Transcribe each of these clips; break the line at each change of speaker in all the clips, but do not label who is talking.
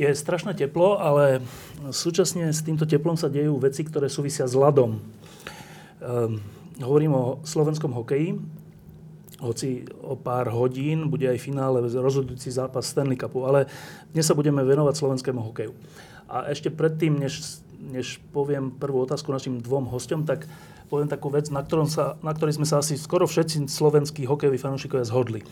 Je strašné teplo, ale súčasne s týmto teplom sa dejú veci, ktoré súvisia s ľadom. Um, hovorím o slovenskom hokeji, hoci o pár hodín bude aj finále rozhodujúci zápas Stanley Cupu, ale dnes sa budeme venovať slovenskému hokeju. A ešte predtým, než, než poviem prvú otázku našim dvom hostom, tak poviem takú vec, na, ktorom sa, na ktorej sme sa asi skoro všetci slovenskí hokejoví fanúšikovia zhodli.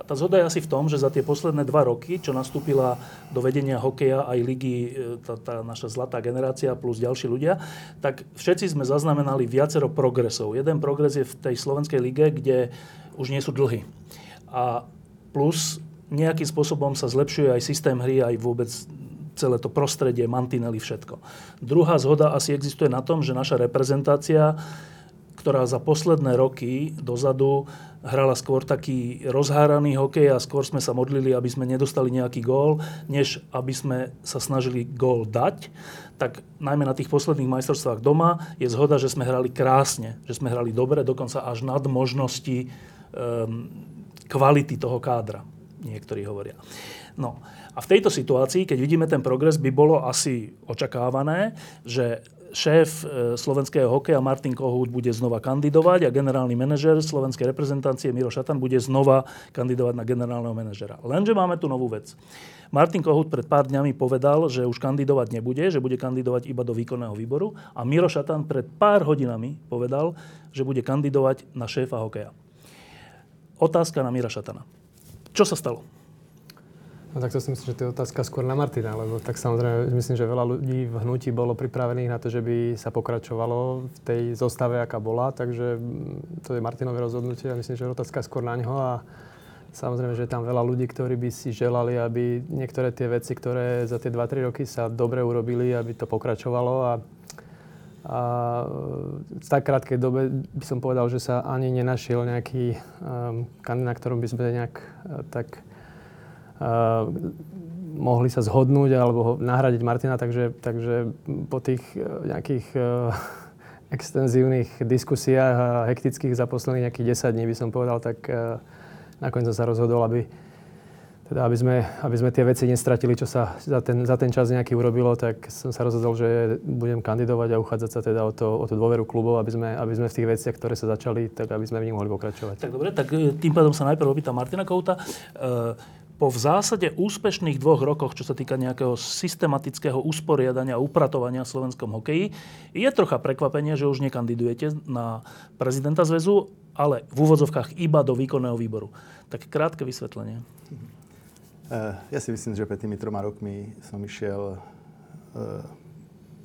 A tá zhoda je asi v tom, že za tie posledné dva roky, čo nastúpila do vedenia hokeja aj ligy, e, tá, tá naša zlatá generácia plus ďalší ľudia, tak všetci sme zaznamenali viacero progresov. Jeden progres je v tej slovenskej lige, kde už nie sú dlhy. A plus nejakým spôsobom sa zlepšuje aj systém hry, aj vôbec celé to prostredie, mantinely, všetko. Druhá zhoda asi existuje na tom, že naša reprezentácia ktorá za posledné roky dozadu hrala skôr taký rozháraný hokej a skôr sme sa modlili, aby sme nedostali nejaký gól, než aby sme sa snažili gól dať, tak najmä na tých posledných majstrovstvách doma je zhoda, že sme hrali krásne, že sme hrali dobre, dokonca až nad možnosti um, kvality toho kádra, niektorí hovoria. No a v tejto situácii, keď vidíme ten progres, by bolo asi očakávané, že šéf e, slovenského hokeja Martin Kohút bude znova kandidovať a generálny manažer slovenskej reprezentácie Miro Šatan bude znova kandidovať na generálneho manažera. Lenže máme tu novú vec. Martin Kohút pred pár dňami povedal, že už kandidovať nebude, že bude kandidovať iba do výkonného výboru a Miro Šatan pred pár hodinami povedal, že bude kandidovať na šéfa hokeja. Otázka na Mira Šatana. Čo sa stalo?
No tak to si myslím, že to je otázka skôr na Martina, lebo tak samozrejme myslím, že veľa ľudí v hnutí bolo pripravených na to, že by sa pokračovalo v tej zostave, aká bola, takže mm, to je Martinové rozhodnutie a myslím, že je otázka skôr na ňo a samozrejme, že je tam veľa ľudí, ktorí by si želali, aby niektoré tie veci, ktoré za tie 2-3 roky sa dobre urobili, aby to pokračovalo a a v tak krátkej dobe by som povedal, že sa ani nenašiel nejaký um, kandidát, ktorom by sme nejak uh, tak mohli sa zhodnúť alebo nahradiť Martina, takže, takže po tých e, nejakých uh, extenzívnych diskusiách a hektických za posledných nejakých 10 dní by som povedal, tak nakoniec som sa rozhodol, aby, teda aby, sme, aby sme tie veci nestratili, čo sa za ten, za ten čas nejaký urobilo, tak som sa rozhodol, že budem kandidovať a uchádzať sa teda o, to, o tú dôveru klubov, aby sme, aby sme v tých veciach, ktoré sa začali, tak aby sme v nich mohli pokračovať.
Tak dobre, tak tým pádom sa najprv opýtam Martina Kouta. Uh, po v zásade úspešných dvoch rokoch, čo sa týka nejakého systematického usporiadania a upratovania v slovenskom hokeji, je trocha prekvapenie, že už nekandidujete na prezidenta zväzu, ale v úvodzovkách iba do výkonného výboru. Tak krátke vysvetlenie.
Uh, ja si myslím, že pred tými troma rokmi som išiel, uh,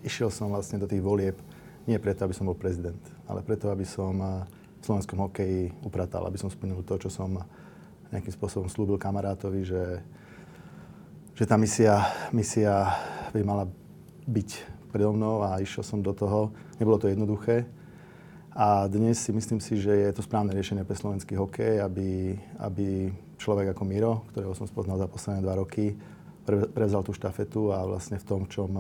išiel som vlastne do tých volieb nie preto, aby som bol prezident, ale preto, aby som uh, v slovenskom hokeji upratal, aby som splnil to, čo som nejakým spôsobom slúbil kamarátovi, že, že tá misia, misia by mala byť predo mnou a išiel som do toho. Nebolo to jednoduché. A dnes si myslím si, že je to správne riešenie pre slovenský hokej, aby, aby človek ako Miro, ktorého som spoznal za posledné dva roky, prevzal tú štafetu a vlastne v tom, čom,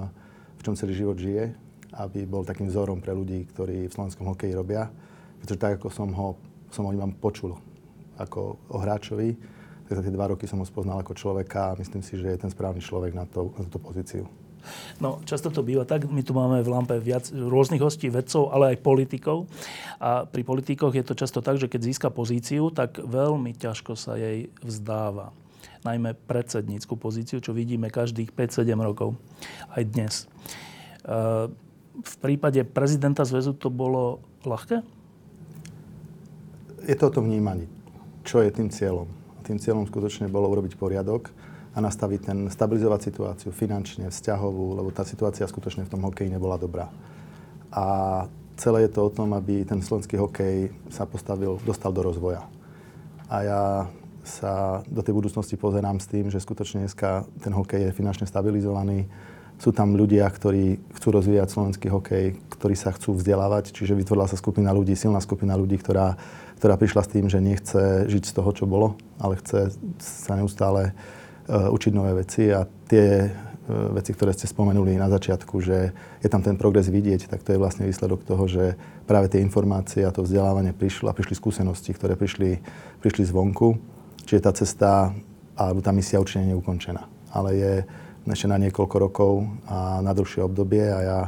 v čom celý život žije, aby bol takým vzorom pre ľudí, ktorí v slovenskom hokeji robia. Pretože tak, ako som ho, som ho iba počul ako o hráčovi, tak za tie dva roky som ho spoznal ako človeka a myslím si, že je ten správny človek na, to, na túto pozíciu.
No, často to býva tak. My tu máme v Lampe viac rôznych hostí, vedcov, ale aj politikov. A pri politikoch je to často tak, že keď získa pozíciu, tak veľmi ťažko sa jej vzdáva. Najmä predsednícku pozíciu, čo vidíme každých 5-7 rokov. Aj dnes. V prípade prezidenta zväzu to bolo ľahké?
Je to o tom vnímaní čo je tým cieľom. Tým cieľom skutočne bolo urobiť poriadok a nastaviť ten, stabilizovať situáciu finančne, vzťahovú, lebo tá situácia skutočne v tom hokeji nebola dobrá. A celé je to o tom, aby ten slovenský hokej sa postavil, dostal do rozvoja. A ja sa do tej budúcnosti pozerám s tým, že skutočne dneska ten hokej je finančne stabilizovaný. Sú tam ľudia, ktorí chcú rozvíjať slovenský hokej, ktorí sa chcú vzdelávať, čiže vytvorila sa skupina ľudí, silná skupina ľudí, ktorá, ktorá prišla s tým, že nechce žiť z toho, čo bolo, ale chce sa neustále uh, učiť nové veci a tie uh, veci, ktoré ste spomenuli na začiatku, že je tam ten progres vidieť, tak to je vlastne výsledok toho, že práve tie informácie a to vzdelávanie prišlo a prišli skúsenosti, ktoré prišli, prišli zvonku. Čiže tá cesta alebo tá misia určite nie je ukončená. Ale je, ešte na niekoľko rokov a na dlhšie obdobie a ja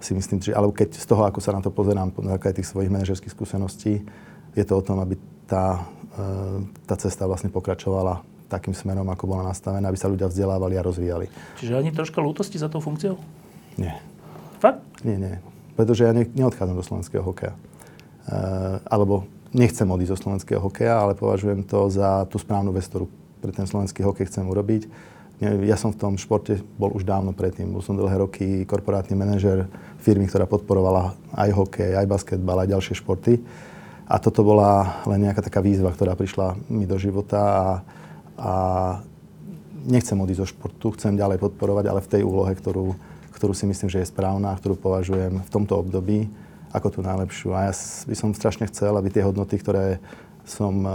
si myslím, že, alebo keď z toho, ako sa na to pozerám, na základe tých svojich manažerských skúseností, je to o tom, aby tá, e, tá cesta vlastne pokračovala takým smerom, ako bola nastavená, aby sa ľudia vzdelávali a rozvíjali.
Čiže ani troška lútosti za tou funkciou?
Nie.
Fakt?
Nie, nie. Pretože ja ne, neodchádzam do slovenského hokeja. E, alebo nechcem odísť zo slovenského hokeja, ale považujem to za tú správnu vec, ktorú pre ten slovenský hokej chcem urobiť ja som v tom športe bol už dávno predtým. Bol som dlhé roky korporátny manažer firmy, ktorá podporovala aj hokej, aj basketbal, aj ďalšie športy. A toto bola len nejaká taká výzva, ktorá prišla mi do života a, a nechcem odísť zo športu, chcem ďalej podporovať, ale v tej úlohe, ktorú, ktorú si myslím, že je správna, ktorú považujem v tomto období ako tú najlepšiu. A ja by som strašne chcel, aby tie hodnoty, ktoré som eh,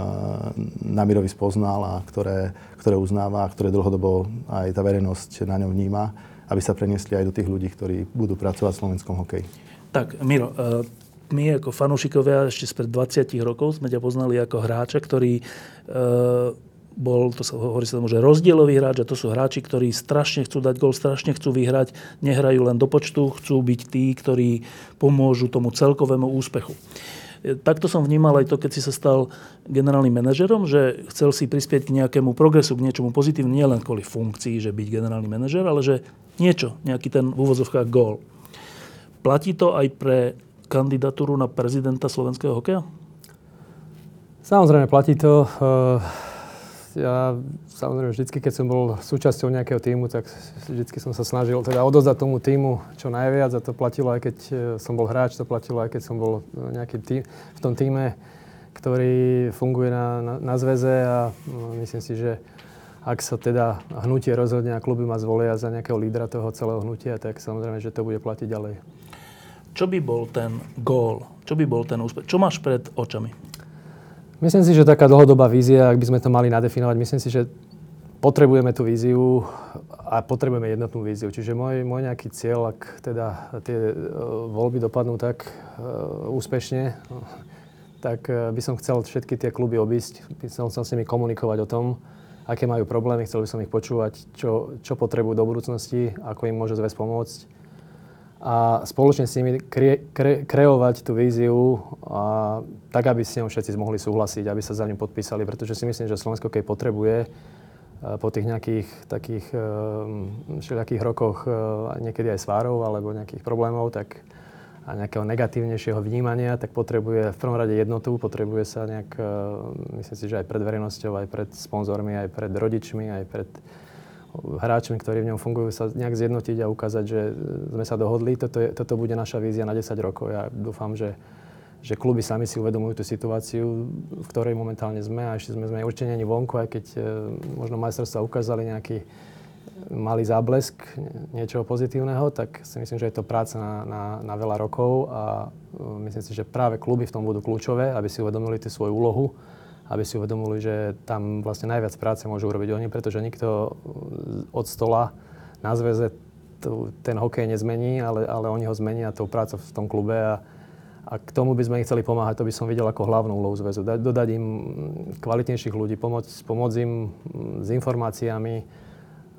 Namirovi spoznal a ktoré, ktoré uznáva a ktoré dlhodobo aj tá verejnosť na ňom vníma, aby sa preniesli aj do tých ľudí, ktorí budú pracovať v slovenskom hokeji.
Tak, Miro, eh, my ako fanúšikovia ešte spred 20 rokov sme ťa poznali ako hráča, ktorý e, bol, to sa hovorí sa tomu, že rozdielový hráč a to sú hráči, ktorí strašne chcú dať gol, strašne chcú vyhrať, nehrajú len do počtu, chcú byť tí, ktorí pomôžu tomu celkovému úspechu takto som vnímal aj to, keď si sa stal generálnym manažerom, že chcel si prispieť k nejakému progresu, k niečomu pozitívnu, nielen kvôli funkcii, že byť generálny manažer, ale že niečo, nejaký ten v úvozovkách gól. Platí to aj pre kandidatúru na prezidenta slovenského hokeja?
Samozrejme, platí to. Uh ja samozrejme vždycky, keď som bol súčasťou nejakého týmu, tak vždycky som sa snažil teda odozdať tomu týmu čo najviac a to platilo aj keď e, som bol hráč, to platilo aj keď som bol e, nejaký tým, v tom týme, ktorý funguje na, na, na zväze a no, myslím si, že ak sa teda hnutie rozhodne a kluby ma zvolia za nejakého lídra toho celého hnutia, tak samozrejme, že to bude platiť ďalej.
Čo by bol ten gól? Čo by bol ten úspech? Čo máš pred očami?
Myslím si, že taká dlhodobá vízia, ak by sme to mali nadefinovať, myslím si, že potrebujeme tú víziu a potrebujeme jednotnú víziu. Čiže môj, môj nejaký cieľ, ak teda tie uh, voľby dopadnú tak uh, úspešne, tak uh, by som chcel všetky tie kluby obísť, by som chcel s nimi komunikovať o tom, aké majú problémy, chcel by som ich počúvať, čo, čo potrebujú do budúcnosti, ako im môže zväz pomôcť a spoločne s nimi kre, kre, kreovať tú víziu a, tak, aby s ňou všetci mohli súhlasiť, aby sa za ňu podpísali, pretože si myslím, že Slovensko, keď potrebuje e, po tých nejakých takých e, všelijakých rokoch e, niekedy aj svárov alebo nejakých problémov, tak a nejakého negatívnejšieho vnímania, tak potrebuje v prvom rade jednotu, potrebuje sa nejak, myslím si, že aj pred verejnosťou, aj pred sponzormi, aj pred rodičmi, aj pred hráčmi, ktorí v ňom fungujú, sa nejak zjednotiť a ukázať, že sme sa dohodli. Toto, je, toto bude naša vízia na 10 rokov. Ja dúfam, že, že kluby sami si uvedomujú tú situáciu, v ktorej momentálne sme a ešte sme, sme určite není vonku, aj keď e, možno majstrovstvá ukázali nejaký malý záblesk niečoho pozitívneho, tak si myslím, že je to práca na, na, na veľa rokov a e, myslím si, že práve kluby v tom budú kľúčové, aby si uvedomili tú svoju úlohu aby si uvedomili, že tam vlastne najviac práce môžu urobiť oni, pretože nikto od stola na zväze ten hokej nezmení, ale, ale oni ho zmenia tou prácou v tom klube a, a k tomu by sme ich chceli pomáhať, to by som videl ako hlavnú úlohu zväzu. Da, dodať im kvalitnejších ľudí, pomôcť, pomôcť im s informáciami,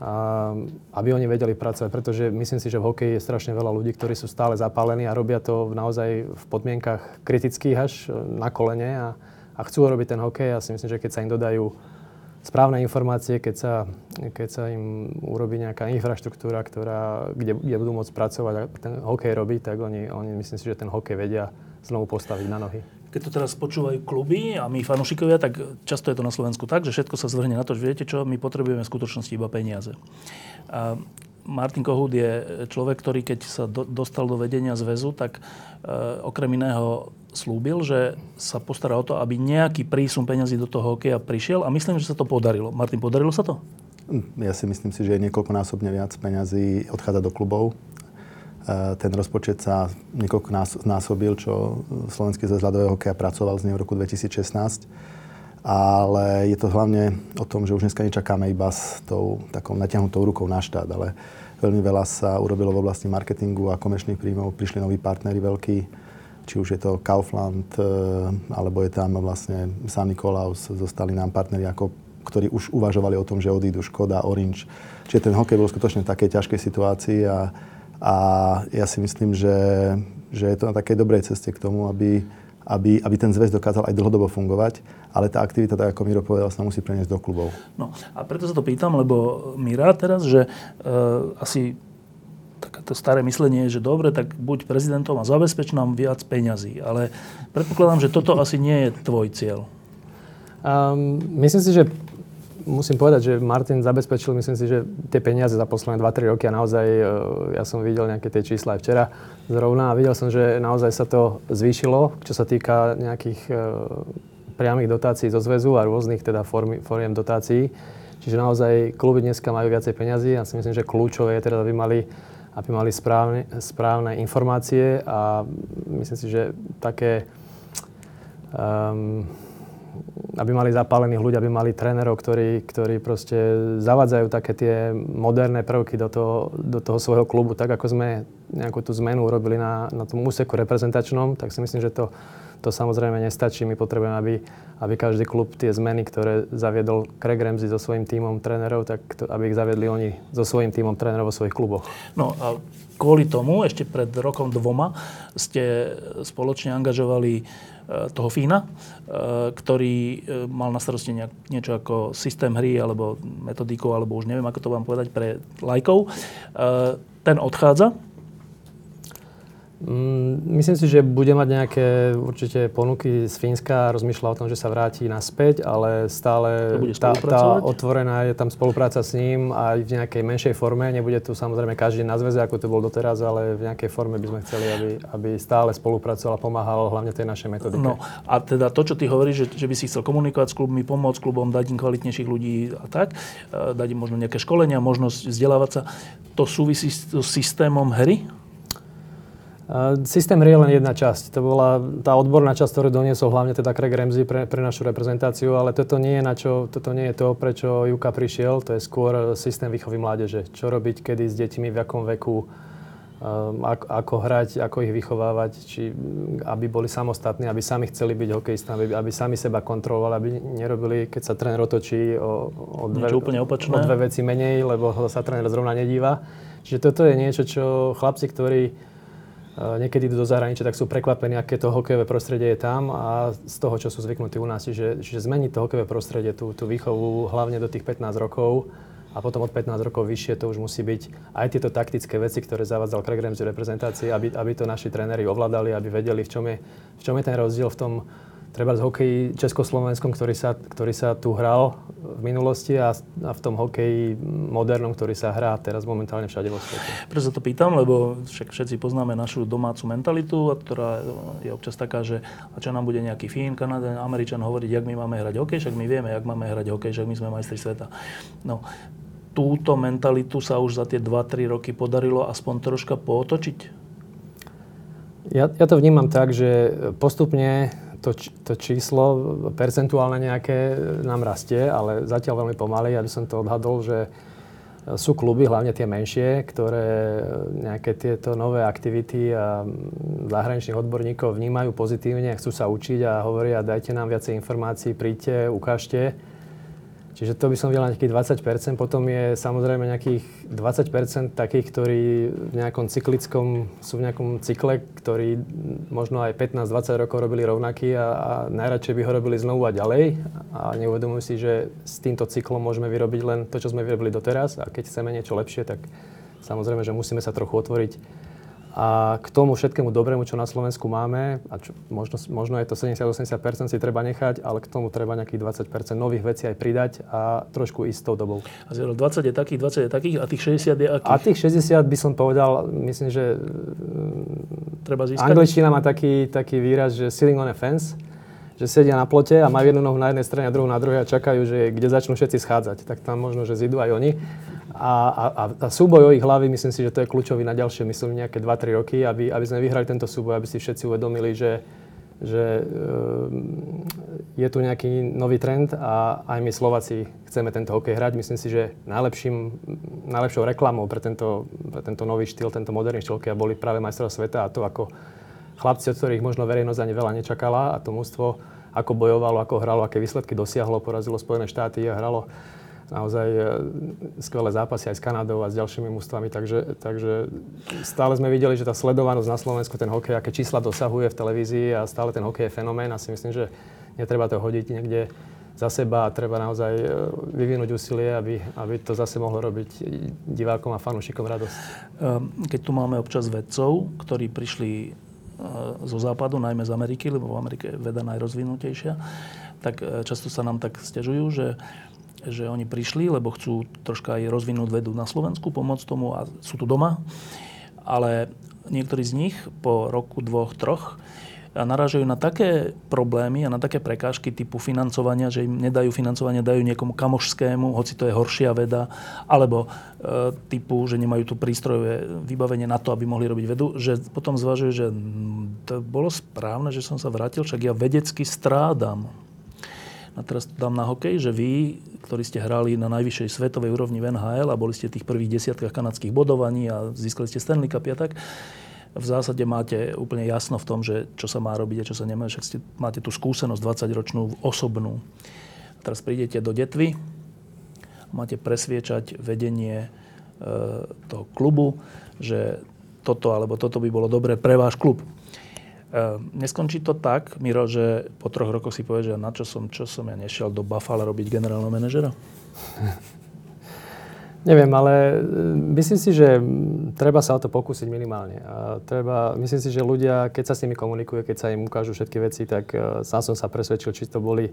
a, aby oni vedeli pracovať, pretože myslím si, že v hokeji je strašne veľa ľudí, ktorí sú stále zapálení a robia to naozaj v podmienkach kritických až na kolene a, a chcú robiť ten hokej. Ja si myslím, že keď sa im dodajú správne informácie, keď sa, keď sa im urobí nejaká infraštruktúra, ktorá, kde, kde budú môcť pracovať a ten hokej robiť, tak oni, oni myslím si, že ten hokej vedia znovu postaviť na nohy.
Keď to teraz počúvajú kluby a my fanúšikovia, tak často je to na Slovensku tak, že všetko sa zvrhne na to, že viete čo, my potrebujeme v skutočnosti iba peniaze. A Martin Kohút je človek, ktorý keď sa do, dostal do vedenia zväzu, tak e, okrem iného slúbil, že sa postará o to, aby nejaký prísun peňazí do toho hokeja prišiel a myslím, že sa to podarilo. Martin, podarilo sa to?
Ja si myslím si, že niekoľkonásobne viac peňazí odchádza do klubov. E, ten rozpočet sa niekoľko násobil, čo Slovenský zväz ľadového hokeja pracoval z neho v roku 2016. Ale je to hlavne o tom, že už dneska nečakáme iba s tou takou natiahnutou rukou na štát, ale veľmi veľa sa urobilo v oblasti marketingu a komerčných príjmov. Prišli noví partnery veľkí, či už je to Kaufland, e, alebo je tam vlastne San Nikolaus, zostali nám partneri ako ktorí už uvažovali o tom, že odídu Škoda, Orange. Čiže ten hokej bol skutočne v takej ťažkej situácii a, a ja si myslím, že, že je to na takej dobrej ceste k tomu, aby, aby, aby ten zväz dokázal aj dlhodobo fungovať, ale tá aktivita, tak ako Miro povedal, sa musí preniesť do klubov.
No a preto sa to pýtam, lebo rád teraz, že uh, asi takéto staré myslenie je, že dobre, tak buď prezidentom a zabezpeč nám viac peňazí. Ale predpokladám, že toto asi nie je tvoj cieľ.
Um, myslím si, že musím povedať, že Martin zabezpečil, myslím si, že tie peniaze za posledné 2-3 roky a naozaj, e, ja som videl nejaké tie čísla aj včera zrovna a videl som, že naozaj sa to zvýšilo, čo sa týka nejakých e, priamých dotácií zo zväzu a rôznych teda formy, foriem dotácií. Čiže naozaj kluby dneska majú viacej peniazy a si myslím, že kľúčové je teda, aby mali, aby mali správne, správne informácie a myslím si, že také um, aby mali zapálených ľudí, aby mali trénerov, ktorí, ktorí proste zavádzajú také tie moderné prvky do toho, do toho svojho klubu. Tak ako sme nejakú tú zmenu urobili na, na tom úseku reprezentačnom, tak si myslím, že to, to samozrejme nestačí. My potrebujeme, aby, aby každý klub tie zmeny, ktoré zaviedol Craig Ramsey so svojím tímom trénerov, tak to, aby ich zaviedli oni so svojím tímom trénerov vo svojich kluboch.
No a kvôli tomu ešte pred rokom dvoma ste spoločne angažovali Eh, toho Fína, eh, ktorý eh, mal na starosti niečo ako systém hry alebo metodiku, alebo už neviem, ako to vám povedať pre lajkov. Ten odchádza.
Mm, myslím si, že bude mať nejaké určite ponuky z Fínska rozmýšľa o tom, že sa vráti naspäť, ale stále tá, tá otvorená je tam spolupráca s ním aj v nejakej menšej forme. Nebude tu samozrejme každý na zväze, ako to bol doteraz, ale v nejakej forme by sme chceli, aby, aby stále spolupracoval a pomáhal hlavne tej našej metodike.
No a teda to, čo ty hovoríš, že, že by si chcel komunikovať s klubmi, pomôcť klubom, dať im kvalitnejších ľudí a tak, dať im možno nejaké školenia, možnosť vzdelávať sa, to súvisí s systémom hry?
Systém je len jedna časť. To bola tá odborná časť, ktorú doniesol hlavne teda Craig Ramsey pre, pre našu reprezentáciu, ale toto nie, je na čo, toto nie je to, prečo Juka prišiel. To je skôr systém výchovy mládeže. Čo robiť, kedy s deťmi, v akom veku, um, ako, ako hrať, ako ich vychovávať, či, aby boli samostatní, aby sami chceli byť hokejistami, aby, aby sami seba kontrolovali, aby nerobili, keď sa tréner otočí o, o, dve,
úplne opačné.
o dve veci menej, lebo sa tréner zrovna nedíva. Čiže toto je niečo, čo chlapci, ktorí niekedy idú do zahraničia, tak sú prekvapení, aké to hokejové prostredie je tam a z toho, čo sú zvyknutí u nás. Čiže, čiže zmeniť to hokejové prostredie, tú, tú výchovu hlavne do tých 15 rokov a potom od 15 rokov vyššie to už musí byť aj tieto taktické veci, ktoré zavádzal Craig Ramsey reprezentácii, aby, aby to naši tréneri ovládali, aby vedeli, v čom je, v čom je ten rozdiel v tom, treba z hokeji československom, ktorý sa, ktorý sa tu hral v minulosti a, a v tom hokeji modernom, ktorý sa hrá teraz momentálne všade vo svete.
Prečo sa to pýtam, lebo však všetci poznáme našu domácu mentalitu, ktorá je občas taká, že a čo nám bude nejaký Fín, Kanada, Američan hovoriť, jak my máme hrať hokej, však my vieme, jak máme hrať hokej, však my sme majstri sveta. No, túto mentalitu sa už za tie 2-3 roky podarilo aspoň troška pootočiť?
Ja, ja to vnímam tak, že postupne to, to číslo percentuálne nejaké nám rastie, ale zatiaľ veľmi pomaly. Ja by som to odhadol, že sú kluby, hlavne tie menšie, ktoré nejaké tieto nové aktivity a zahraničných odborníkov vnímajú pozitívne, chcú sa učiť a hovoria, dajte nám viacej informácií, príďte, ukážte. Čiže to by som videl na nejakých 20% Potom je samozrejme nejakých 20% takých, ktorí v nejakom cyklickom, sú v nejakom cykle, ktorí možno aj 15-20 rokov robili rovnaký a, a najradšej by ho robili znovu a ďalej. A neuvedomujú si, že s týmto cyklom môžeme vyrobiť len to, čo sme vyrobili doteraz. A keď chceme niečo lepšie, tak samozrejme, že musíme sa trochu otvoriť A k tomu všetkému dobrému, čo na Slovensku máme, a čo, možno, možno je to 70-80% si treba nechať, ale k tomu treba nejakých 20% nových vecí aj pridať a trošku ísť s tou dobou.
A 20 je takých, 20 je takých a tých 60 je akých?
A tých 60 by som povedal, myslím, že
treba získať.
Angličtina má taký, taký výraz, že sitting on a fence, že sedia na plote a majú jednu nohu na jednej strane a druhú na druhej a čakajú, že kde začnú všetci schádzať. Tak tam možno, že zidú aj oni. A, a, a súboj o ich hlavy, myslím si, že to je kľúčový na ďalšie, myslím, nejaké 2-3 roky, aby, aby sme vyhrali tento súboj, aby si všetci uvedomili, že, že e, je tu nejaký nový trend a aj my Slováci chceme tento hokej hrať. Myslím si, že najlepším, najlepšou reklamou pre tento, pre tento nový štýl, tento moderný štýl hokeja boli práve majstrov sveta a to, ako chlapci, od ktorých možno verejnosť ani veľa nečakala a to mústvo, ako bojovalo, ako hralo, aké výsledky dosiahlo, porazilo Spojené štáty a hralo naozaj e, skvelé zápasy aj s Kanadou a s ďalšími mústvami, takže, takže stále sme videli, že tá sledovanosť na Slovensku, ten hokej, aké čísla dosahuje v televízii a stále ten hokej je fenomén a si myslím, že netreba to hodiť niekde za seba a treba naozaj e, vyvinúť úsilie, aby, aby to zase mohlo robiť divákom a fanúšikom radosť.
Ehm, keď tu máme občas vedcov, ktorí prišli e, zo západu, najmä z Ameriky, lebo v Amerike je veda najrozvinutejšia, tak často sa nám tak stiažujú, že že oni prišli, lebo chcú troška aj rozvinúť vedu na Slovensku, pomôcť tomu a sú tu doma. Ale niektorí z nich po roku, dvoch, troch narážajú na také problémy a na také prekážky typu financovania, že im nedajú financovanie, dajú niekomu kamošskému, hoci to je horšia veda, alebo e, typu, že nemajú tu prístrojové vybavenie na to, aby mohli robiť vedu, že potom zvažujú, že to bolo správne, že som sa vrátil, však ja vedecky strádam. A teraz dám na hokej, že vy, ktorí ste hrali na najvyššej svetovej úrovni v NHL a boli ste tých prvých desiatkách kanadských bodovaní a získali ste Stanley Cup a tak, v zásade máte úplne jasno v tom, že čo sa má robiť a čo sa nemá. Však ste, máte tú skúsenosť 20-ročnú osobnú. A teraz prídete do detvy, máte presviečať vedenie e, toho klubu, že toto alebo toto by bolo dobré pre váš klub. Ehm, neskončí to tak, Miro, že po troch rokoch si povie, že na čo som, čo som ja nešiel do Buffalo robiť generálneho manažera?
Neviem, ale ehm, myslím si, že treba sa o to pokúsiť minimálne. A treba, myslím si, že ľudia, keď sa s nimi komunikuje, keď sa im ukážu všetky veci, tak uh, sám som sa presvedčil, či to boli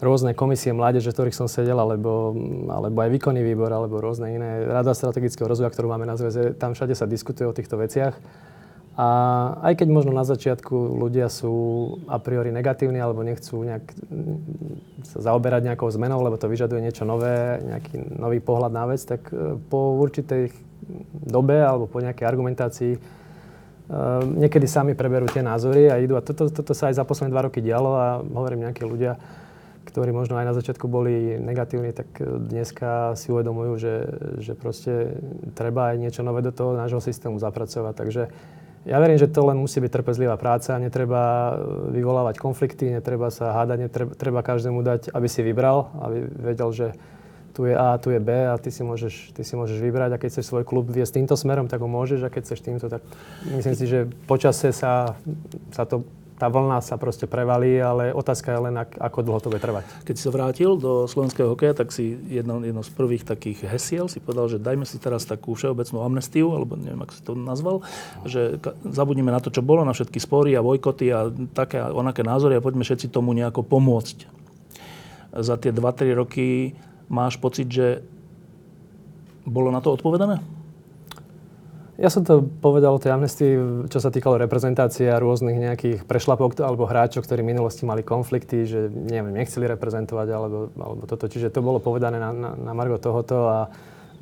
rôzne komisie mládeže, ktorých som sedel, alebo, alebo aj výkonný výbor, alebo rôzne iné rada strategického rozvoja, ktorú máme na zväze. Tam všade sa diskutuje o týchto veciach. A aj keď možno na začiatku ľudia sú a priori negatívni alebo nechcú nejak mm, sa zaoberať nejakou zmenou, lebo to vyžaduje niečo nové, nejaký nový pohľad na vec, tak e, po určitej dobe alebo po nejakej argumentácii e, niekedy sami preberú tie názory a idú. A toto, toto sa aj za posledné dva roky dialo a hovorím, nejakí ľudia, ktorí možno aj na začiatku boli negatívni, tak e, dneska si uvedomujú, že, že proste treba aj niečo nové do toho nášho systému zapracovať. Takže ja verím, že to len musí byť trpezlivá práca, netreba e, vyvolávať konflikty, netreba sa hádať, netreba treba každému dať, aby si vybral, aby vedel, že tu je A, tu je B a ty si môžeš, ty si môžeš vybrať. A keď chceš svoj klub viesť týmto smerom, tak ho môžeš a keď chceš týmto, tak myslím si, že počase sa, sa to tá vlna sa proste prevalí, ale otázka je len, ako dlho to bude trvať.
Keď si sa vrátil do slovenského hokeja, tak si jedno, jedno z prvých takých hesiel si povedal, že dajme si teraz takú všeobecnú amnestiu, alebo neviem, ako si to nazval, že zabudnime na to, čo bolo, na všetky spory a bojkoty a také onaké názory a poďme všetci tomu nejako pomôcť. Za tie 2-3 roky máš pocit, že bolo na to odpovedané?
Ja som to povedal o tej amnestii, čo sa týkalo reprezentácie a rôznych nejakých prešlapov alebo hráčov, ktorí v minulosti mali konflikty, že neviem, nechceli reprezentovať alebo, alebo toto. Čiže to bolo povedané na, na, na Margo tohoto a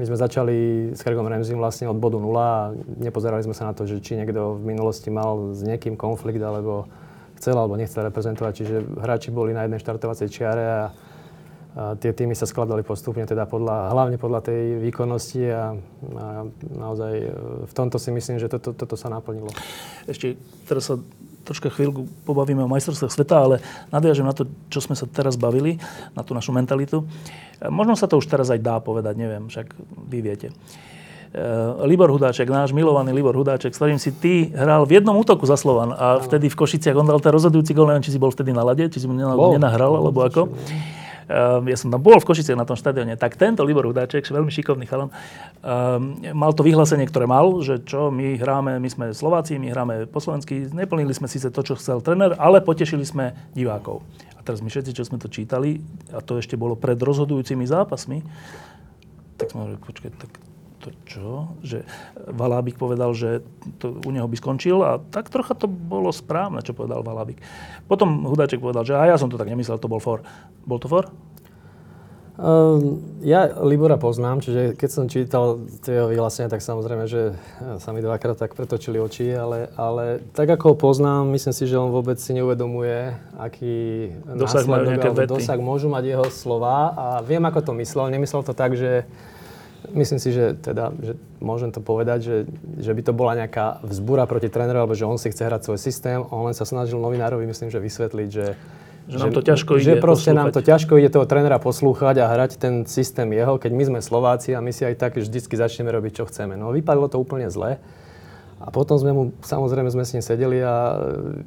my sme začali s Gregom Remzim vlastne od bodu nula a nepozerali sme sa na to, že či niekto v minulosti mal s niekým konflikt alebo chcel alebo nechcel reprezentovať. Čiže hráči boli na jednej štartovacej čiare a a tie týmy sa skladali postupne, teda podľa, hlavne podľa tej výkonnosti a, a naozaj e, v tomto si myslím, že toto, toto sa naplnilo.
Ešte teraz sa troška chvíľku pobavíme o majstrovstvách sveta, ale nadviažem na to, čo sme sa teraz bavili, na tú našu mentalitu. E, možno sa to už teraz aj dá povedať, neviem, však vy viete. E, Libor Hudáček, náš milovaný Libor Hudáček, s ktorým si ty hral v jednom útoku za Slovan a vtedy v Košiciach on dal ten rozhodujúci gol, neviem, či si bol vtedy na lade, či si mu nenahral, alebo ako. Um, ja som tam bol v Košiciach na tom štadióne. Tak tento Libor Hudáček, veľmi šikovný chalan, um, mal to vyhlásenie, ktoré mal, že čo, my hráme, my sme Slováci, my hráme po slovensky, neplnili sme síce to, čo chcel tréner, ale potešili sme divákov. A teraz my všetci, čo sme to čítali, a to ešte bolo pred rozhodujúcimi zápasmi, tak sme hovorili, počkaj, tak to čo? Že Valábik povedal, že to u neho by skončil a tak trocha to bolo správne, čo povedal Valábik. Potom Hudáček povedal, že a ja som to tak nemyslel, to bol for. Bol to for?
Um, ja Libora poznám, čiže keď som čítal tie jeho vyhlásenia, tak samozrejme, že sa mi dvakrát tak pretočili oči, ale, ale tak ako ho poznám, myslím si, že on vôbec si neuvedomuje, aký
dosah, alebo
dosah môžu mať jeho slova a viem, ako to myslel. Nemyslel to tak, že Myslím si, že teda, že môžem to povedať, že, že by to bola nejaká vzbúra proti trénerovi, alebo že on si chce hrať svoj systém. On len sa snažil novinárovi, myslím, že vysvetliť, že,
že nám to ťažko ide
Že proste poslúchať. nám to ťažko ide toho trénera poslúchať a hrať ten systém jeho, keď my sme Slováci a my si aj tak vždycky začneme robiť, čo chceme. No vypadlo to úplne zle. A potom sme mu, samozrejme sme s ním sedeli a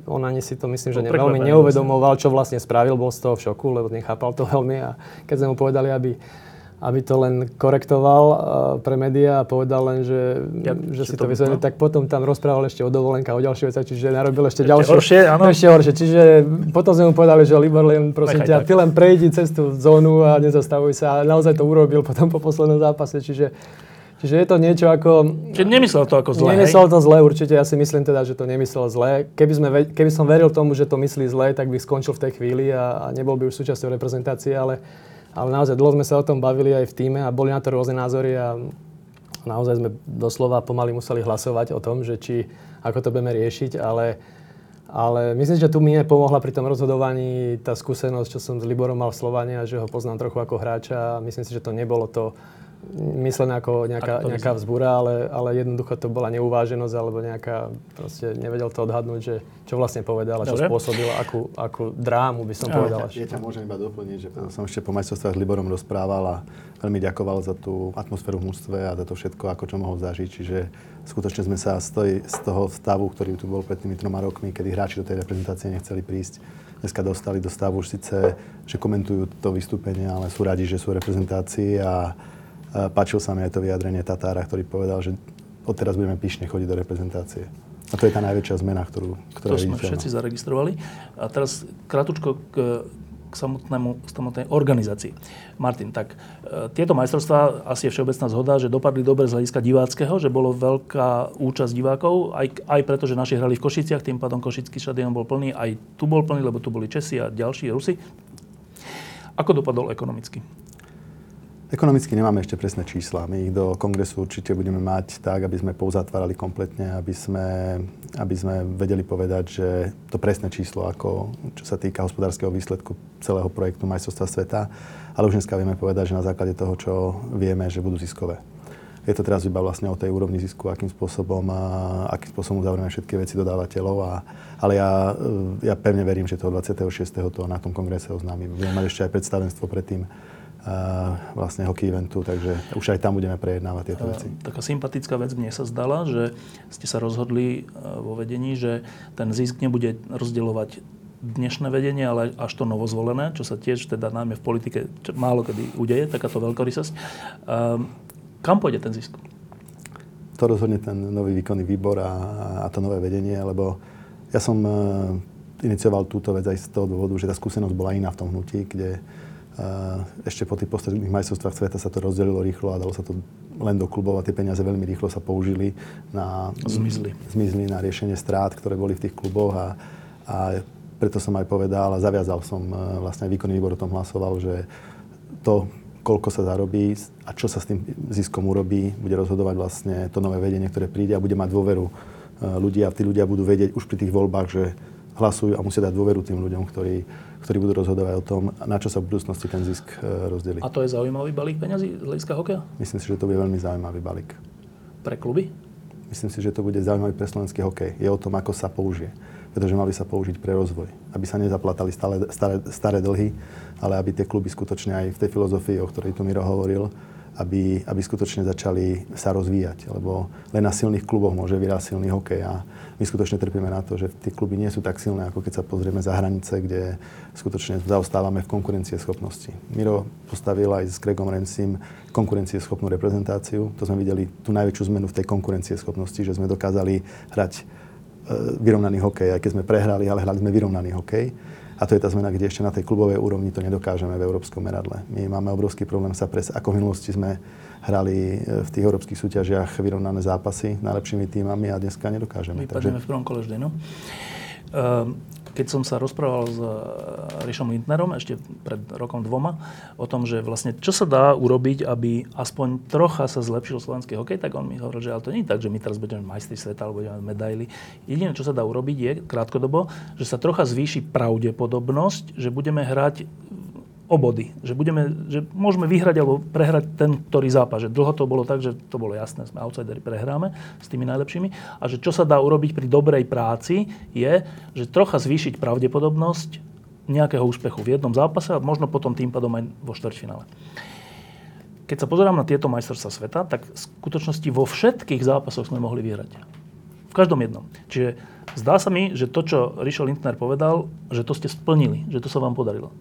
on ani si to myslím, že ne, veľmi neuvedomoval, čo vlastne spravil, bol z toho v šoku, lebo nechápal to veľmi a keď sme mu povedali, aby aby to len korektoval uh, pre médiá a povedal len, že, ja, že si to, vysvetlil, no? tak potom tam rozprával ešte o dovolenka, o ďalšie veci, čiže narobil ešte, ešte ďalšie.
Horšie, áno.
Ešte horšie, čiže potom sme mu povedali, že Libor len prosím ťa, ty len prejdi cez tú zónu a nezastavuj sa. A naozaj to urobil potom po poslednom zápase, čiže Čiže je to niečo ako...
Čiže nemyslel to ako zle,
Nemyslel to zle, určite. Ja si myslím teda, že to nemyslel zle. Keby, sme, keby som veril tomu, že to myslí zle, tak by skončil v tej chvíli a, a nebol by už súčasťou reprezentácie, ale ale naozaj dlho sme sa o tom bavili aj v týme a boli na to rôzne názory a naozaj sme doslova pomaly museli hlasovať o tom, že či, ako to budeme riešiť, ale, ale myslím, že tu mi pomohla pri tom rozhodovaní tá skúsenosť, čo som s Liborom mal v Slovane a že ho poznám trochu ako hráča a myslím si, že to nebolo to, myslené ako nejaká, nejaká vzbúra, ale, ale jednoducho to bola neuváženosť alebo nejaká, proste nevedel to odhadnúť, že čo vlastne povedal a čo Dobre. spôsobilo, akú, akú drámu by som povedal.
Ja, ja ťa môžem iba doplniť, že som ešte po majstrovstvách s Liborom rozprával a veľmi ďakoval za tú atmosféru v mústve a za to všetko, ako čo mohol zažiť. Čiže skutočne sme sa z, toj, z toho stavu, ktorý tu bol pred tými troma rokmi, kedy hráči do tej reprezentácie nechceli prísť, dneska dostali do stavu už síce, že komentujú to vystúpenie, ale sú radi, že sú reprezentácii a Páčil sa mi aj to vyjadrenie Tatára, ktorý povedal, že odteraz budeme pyšne chodiť do reprezentácie. A to je tá najväčšia zmena, ktorú, ktorá
To sme všetci zaregistrovali. A teraz krátko k, k samotnému, samotnej organizácii. Martin, tak e, tieto majstrovstvá, asi je všeobecná zhoda, že dopadli dobre z hľadiska diváckého, že bolo veľká účasť divákov, aj, aj preto, že naši hrali v Košiciach, tým pádom Košický štadión bol plný, aj tu bol plný, lebo tu boli Česi a ďalší Rusi. Ako dopadol ekonomicky?
Ekonomicky nemáme ešte presné čísla. My ich do kongresu určite budeme mať tak, aby sme pouzatvárali kompletne, aby sme, aby sme vedeli povedať, že to presné číslo, ako, čo sa týka hospodárskeho výsledku celého projektu Majstrovstva sveta, ale už dneska vieme povedať, že na základe toho, čo vieme, že budú ziskové. Je to teraz iba vlastne o tej úrovni zisku, akým spôsobom, akým spôsobom uzavrieme všetky veci dodávateľov. A, ale ja, ja pevne verím, že toho 26. to na tom kongrese oznámim. Budeme mať ešte aj predstavenstvo predtým, vlastne hockey eventu, takže už aj tam budeme prejednávať tieto veci.
Taká sympatická vec mne sa zdala, že ste sa rozhodli vo vedení, že ten zisk nebude rozdeľovať dnešné vedenie, ale až to novozvolené, čo sa tiež teda najmä v politike málo kedy udeje, takáto veľkorysosť. Kam pôjde ten zisk?
To rozhodne ten nový výkonný výbor a, a to nové vedenie, lebo ja som uh, inicioval túto vec aj z toho dôvodu, že tá skúsenosť bola iná v tom hnutí, kde ešte po tých posledných majstrovstvách sveta sa to rozdelilo rýchlo a dalo sa to len do klubov a tie peniaze veľmi rýchlo sa použili na...
Zmizli.
Zmizli na riešenie strát, ktoré boli v tých kluboch a, a preto som aj povedal a zaviazal som, e, vlastne aj výkonný výbor o tom hlasoval, že to, koľko sa zarobí a čo sa s tým ziskom urobí, bude rozhodovať vlastne to nové vedenie, ktoré príde a bude mať dôveru e, ľudí a tí ľudia budú vedieť už pri tých voľbách, že hlasujú a musia dať dôveru tým ľuďom, ktorí, ktorí budú rozhodovať o tom, na čo sa v budúcnosti ten zisk e, rozdelí.
A to je zaujímavý balík peňazí z hľadiska hokeja?
Myslím si, že to bude veľmi zaujímavý balík.
Pre kluby?
Myslím si, že to bude zaujímavý pre slovenský hokej. Je o tom, ako sa použije. Pretože mali sa použiť pre rozvoj. Aby sa nezaplatali stále, staré, staré dlhy, ale aby tie kluby skutočne aj v tej filozofii, o ktorej tu Miro hovoril, aby, aby skutočne začali sa rozvíjať. Lebo len na silných kluboch môže vyrásť silný hokej a my skutočne trpíme na to, že tie kluby nie sú tak silné, ako keď sa pozrieme za hranice, kde skutočne zaostávame v konkurencieschopnosti. Miro postavil aj s Gregom Rensim konkurencieschopnú reprezentáciu. To sme videli tú najväčšiu zmenu v tej konkurencieschopnosti, že sme dokázali hrať e, vyrovnaný hokej, aj keď sme prehrali, ale hrali sme vyrovnaný hokej. A to je tá zmena, kde ešte na tej klubovej úrovni to nedokážeme v európskom meradle. My máme obrovský problém sa pres, ako v minulosti sme hrali e, v tých európskych súťažiach vyrovnané zápasy najlepšími týmami a dneska nedokážeme.
Vypadneme Takže... v prvom kole vždy, no. Uh, keď som sa rozprával s eh, Rišom Lindnerom ešte pred rokom dvoma o tom, že vlastne čo sa dá urobiť, aby aspoň trocha sa zlepšil slovenský hokej, tak on mi hovoril, že ale to nie je tak, že my teraz budeme majstri sveta alebo budeme medaily. Jediné, čo sa dá urobiť je krátkodobo, že sa trocha zvýši pravdepodobnosť, že budeme hrať o body. Že, budeme, že môžeme vyhrať alebo prehrať ten, ktorý zápas. Že dlho to bolo tak, že to bolo jasné, sme outsideri, prehráme s tými najlepšími. A že čo sa dá urobiť pri dobrej práci je, že trocha zvýšiť pravdepodobnosť nejakého úspechu v jednom zápase a možno potom tým pádom aj vo štvrťfinále. Keď sa pozerám na tieto majstrovstvá sveta, tak v skutočnosti vo všetkých zápasoch sme mohli vyhrať. V každom jednom. Čiže zdá sa mi, že to, čo Rišo Lindner povedal, že to ste splnili, že to sa vám podarilo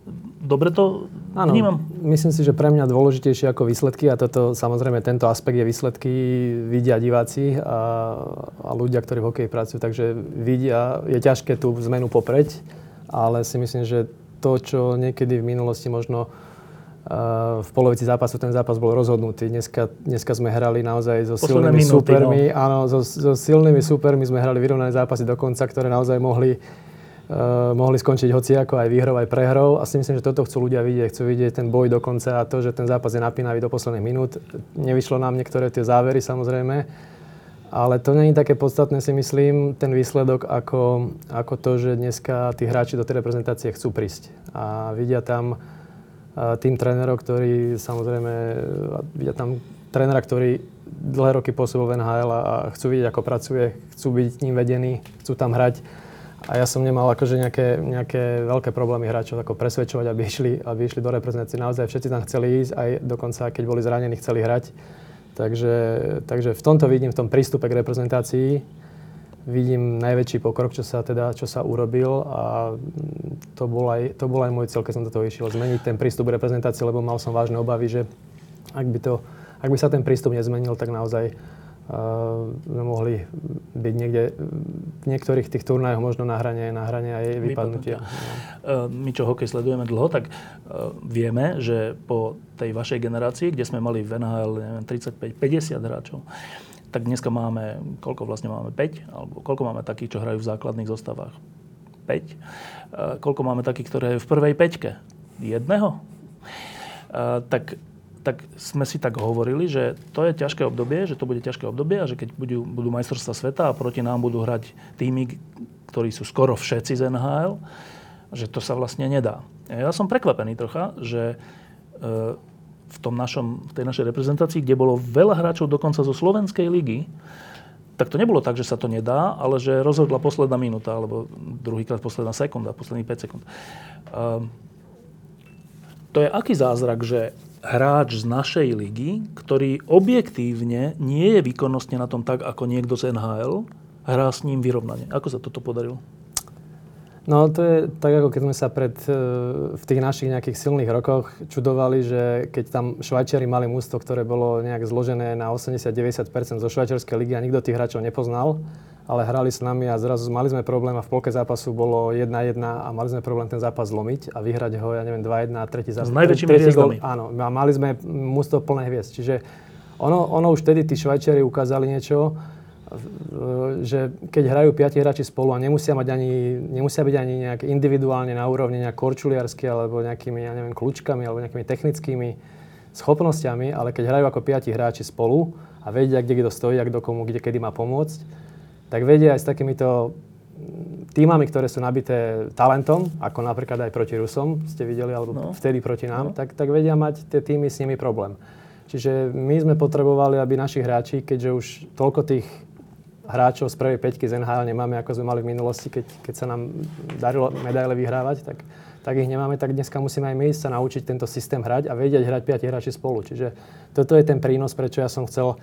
dobre to Áno, vnímam?
myslím si, že pre mňa dôležitejšie ako výsledky, a toto samozrejme tento aspekt je výsledky, vidia diváci a, a ľudia, ktorí v hokeji pracujú, takže vidia, je ťažké tú zmenu popreť, ale si myslím, že to, čo niekedy v minulosti možno Uh, v polovici zápasu ten zápas bol rozhodnutý. Dneska, dneska sme hrali naozaj so Posledné silnými minúty, supermi. No. Áno, so, so silnými supermi sme hrali vyrovnané zápasy dokonca, ktoré naozaj mohli Uh, mohli skončiť hociako aj výhrou, aj prehrou. A si myslím, že toto chcú ľudia vidieť. Chcú vidieť ten boj do konca a to, že ten zápas je napínavý do posledných minút. Nevyšlo nám niektoré tie závery samozrejme, ale to není také podstatné si myslím, ten výsledok, ako, ako to, že dneska tí hráči do tej reprezentácie chcú prísť. A vidia tam uh, tým trénerov, ktorí samozrejme, vidia tam trénera, ktorý dlhé roky pôsobil v NHL a chcú vidieť, ako pracuje, chcú byť ním vedení, chcú tam hrať a ja som nemal akože nejaké, nejaké veľké problémy hráčov ako presvedčovať, aby išli, aby išli do reprezentácie. Naozaj všetci tam chceli ísť, aj dokonca keď boli zranení, chceli hrať. Takže, takže v tomto vidím, v tom prístupe k reprezentácii, vidím najväčší pokrok, čo sa, teda, čo sa urobil a to bol, aj, to bol aj môj cieľ, keď som do toho išiel, zmeniť ten prístup k reprezentácii, lebo mal som vážne obavy, že ak by, to, ak by sa ten prístup nezmenil, tak naozaj sme mohli byť niekde v niektorých tých turnajoch možno na hrane, na hrane aj vypadnutia.
vypadnutia. My, čo hokej sledujeme dlho, tak vieme, že po tej vašej generácii, kde sme mali v NHL 35-50 hráčov, tak dneska máme, koľko vlastne máme, 5? Alebo koľko máme takých, čo hrajú v základných zostavách? 5. Koľko máme takých, ktoré v prvej peťke? Jedného? Tak tak sme si tak hovorili, že to je ťažké obdobie, že to bude ťažké obdobie a že keď budú, budú majstrovstvá sveta a proti nám budú hrať týmy, ktorí sú skoro všetci z NHL, že to sa vlastne nedá. Ja som prekvapený trocha, že e, v, tom našom, v tej našej reprezentácii, kde bolo veľa hráčov dokonca zo Slovenskej ligy, tak to nebolo tak, že sa to nedá, ale že rozhodla posledná minúta, alebo druhýkrát posledná sekunda, posledných 5 sekúnd. Um, to je aký zázrak, že hráč z našej ligy, ktorý objektívne nie je výkonnostne na tom tak, ako niekto z NHL, hrá s ním vyrovnanie. Ako sa toto podarilo?
No to je tak, ako keď sme sa pred, e, v tých našich nejakých silných rokoch čudovali, že keď tam Švajčiari mali mústvo, ktoré bolo nejak zložené na 80-90% zo švajčiarskej ligy a nikto tých hráčov nepoznal, ale hrali s nami a zrazu mali sme problém a v polke zápasu bolo 1-1 a mali sme problém ten zápas zlomiť a vyhrať ho, ja neviem, 2-1 a tretí zápas.
S najväčšími hviezdami.
Áno, a mali sme mústvo plné hviezd. Čiže ono, ono už vtedy tí Švajčiari ukázali niečo, že keď hrajú piati hráči spolu a nemusia, mať ani, nemusia byť ani nejak individuálne na úrovni nejak korčuliarsky alebo nejakými, ja neviem, kľúčkami alebo nejakými technickými schopnosťami, ale keď hrajú ako piati hráči spolu a vedia, kde kto stojí a kto komu kde kedy má pomôcť, tak vedia aj s takýmito týmami, ktoré sú nabité talentom, ako napríklad aj proti Rusom, ste videli, alebo no. vtedy proti nám, no. tak, tak vedia mať tie týmy s nimi problém. Čiže my sme potrebovali, aby naši hráči, keďže už toľko tých hráčov z prvej peťky z NHL nemáme, ako sme mali v minulosti, keď, keď sa nám darilo medaile vyhrávať, tak, tak tak ich nemáme, tak dneska musíme aj my sa naučiť tento systém hrať a vedieť hrať 5 hráči spolu. Čiže toto je ten prínos, prečo ja som chcel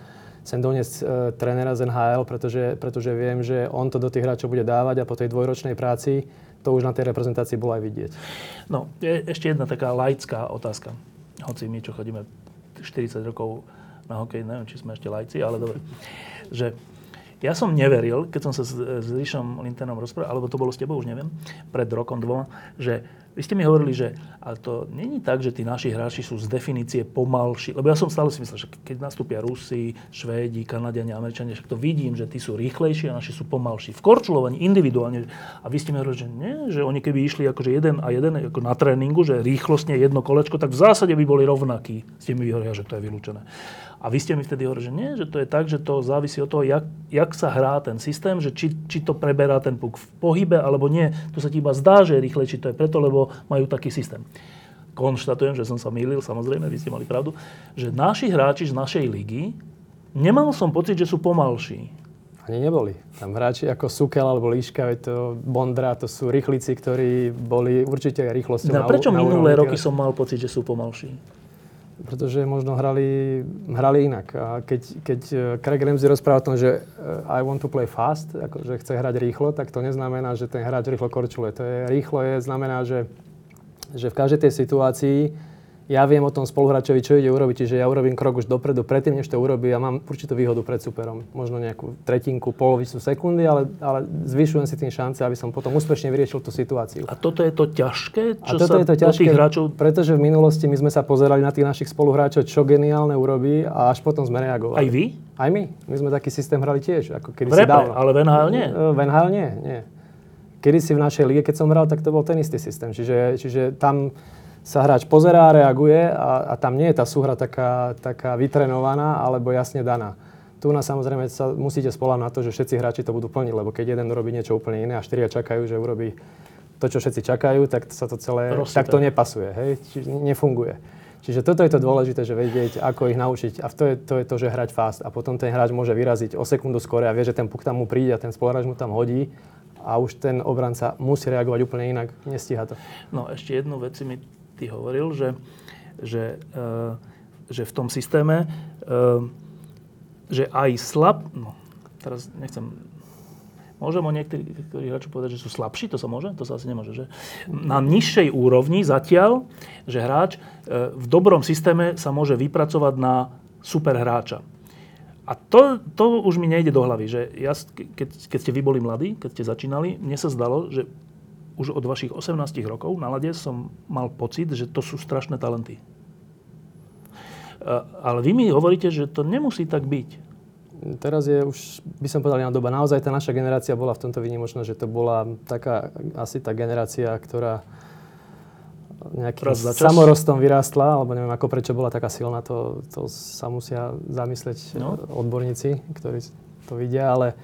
sem doniesť e, trénera z NHL, pretože, pretože viem, že on to do tých hráčov bude dávať a po tej dvojročnej práci to už na tej reprezentácii bolo aj vidieť.
No, je ešte jedna taká laická otázka. Hoci my, čo chodíme 40 rokov na hokej, neviem, či sme ešte lajci, ale dobre. Že ja som neveril, keď som sa s, s Ríšom Lintenom rozprával, alebo to bolo s tebou, už neviem, pred rokom, dvoma, že vy ste mi hovorili, že ale to není tak, že tí naši hráči sú z definície pomalší. Lebo ja som stále si myslel, že keď nastúpia Rusi, Švédi, Kanadiania, Američania, však to vidím, že tí sú rýchlejší a naši sú pomalší. V korčulovaní individuálne. A vy ste mi hovorili, že nie, že oni keby išli akože jeden a jeden ako na tréningu, že rýchlostne jedno kolečko, tak v zásade by boli rovnakí. Ste mi hovorili, že to je vylúčené. A vy ste mi vtedy hovorili, že nie, že to je tak, že to závisí od toho, jak, jak sa hrá ten systém, že či, či to preberá ten puk v pohybe, alebo nie. To sa ti iba zdá, že je rýchle, či to je preto, lebo majú taký systém. Konštatujem, že som sa mýlil, samozrejme, vy ste mali pravdu, že naši hráči z našej ligy, nemal som pocit, že sú pomalší.
Ani neboli. Tam hráči ako Sukel alebo Líška, to Bondra, to sú rýchlici, ktorí boli určite rýchlosťou
no, na Prečo na minulé roky som mal pocit, že sú pomalší?
Pretože možno hrali, hrali inak. A keď, keď eh, Craig Ramsey rozpráva o tom, že eh, I want to play fast, ako, že chce hrať rýchlo, tak to neznamená, že ten hráč rýchlo korčuluje. To je rýchlo, je, znamená, že, že v každej tej situácii ja viem o tom spoluhráčovi, čo ide urobiť, čiže ja urobím krok už dopredu, predtým, než to urobí a mám určitú výhodu pred superom. Možno nejakú tretinku, polovicu sekundy, ale, ale zvyšujem si tým šance, aby som potom úspešne vyriešil tú situáciu.
A toto je to ťažké, čo
a toto
sa
je to ťažké,
tých hráčov...
pretože v minulosti my sme sa pozerali na tých našich spoluhráčov, čo geniálne urobí a až potom sme reagovali.
Aj vy?
Aj my. My sme taký systém hrali tiež, ako kedy
si
dávno.
ale v NHL nie?
V NHL nie, nie. Kedy si v našej lige, keď som hral, tak to bol ten istý systém. Čiže, čiže tam sa hráč pozerá, reaguje a, a tam nie je tá súhra taká, taká vytrenovaná alebo jasne daná. Tu na samozrejme sa musíte spolať na to, že všetci hráči to budú plniť, lebo keď jeden urobí niečo úplne iné a štyria čakajú, že urobí to, čo všetci čakajú, tak sa to celé Rozsýpe. takto nepasuje, hej? Čiže nefunguje. Čiže toto je to dôležité, že vedieť, ako ich naučiť. A to je, to je to, že hrať fast. A potom ten hráč môže vyraziť o sekundu skôr a vie, že ten puk tam mu príde a ten spoluhráč mu tam hodí a už ten obranca musí reagovať úplne inak. Nestíha to.
No ešte jednu vec mi ty hovoril, že, že, uh, že v tom systéme, uh, že aj slab... No, teraz nechcem... Môžem o niektorých hráčov povedať, že sú slabší? To sa môže? To sa asi nemôže, že? Na nižšej úrovni zatiaľ, že hráč uh, v dobrom systéme sa môže vypracovať na super hráča. A to, to už mi nejde do hlavy, že ja, keď, keď ste vy boli mladí, keď ste začínali, mne sa zdalo, že už od vašich 18 rokov na lade som mal pocit, že to sú strašné talenty. Ale vy mi hovoríte, že to nemusí tak byť.
Teraz je už, by som povedal, doba. Naozaj tá naša generácia bola v tomto výnimočná, že to bola taká, asi tá generácia, ktorá nejakým samorostom vyrástla, alebo neviem ako prečo bola taká silná, to, to sa musia zamyslieť no. odborníci, ktorí to vidia, ale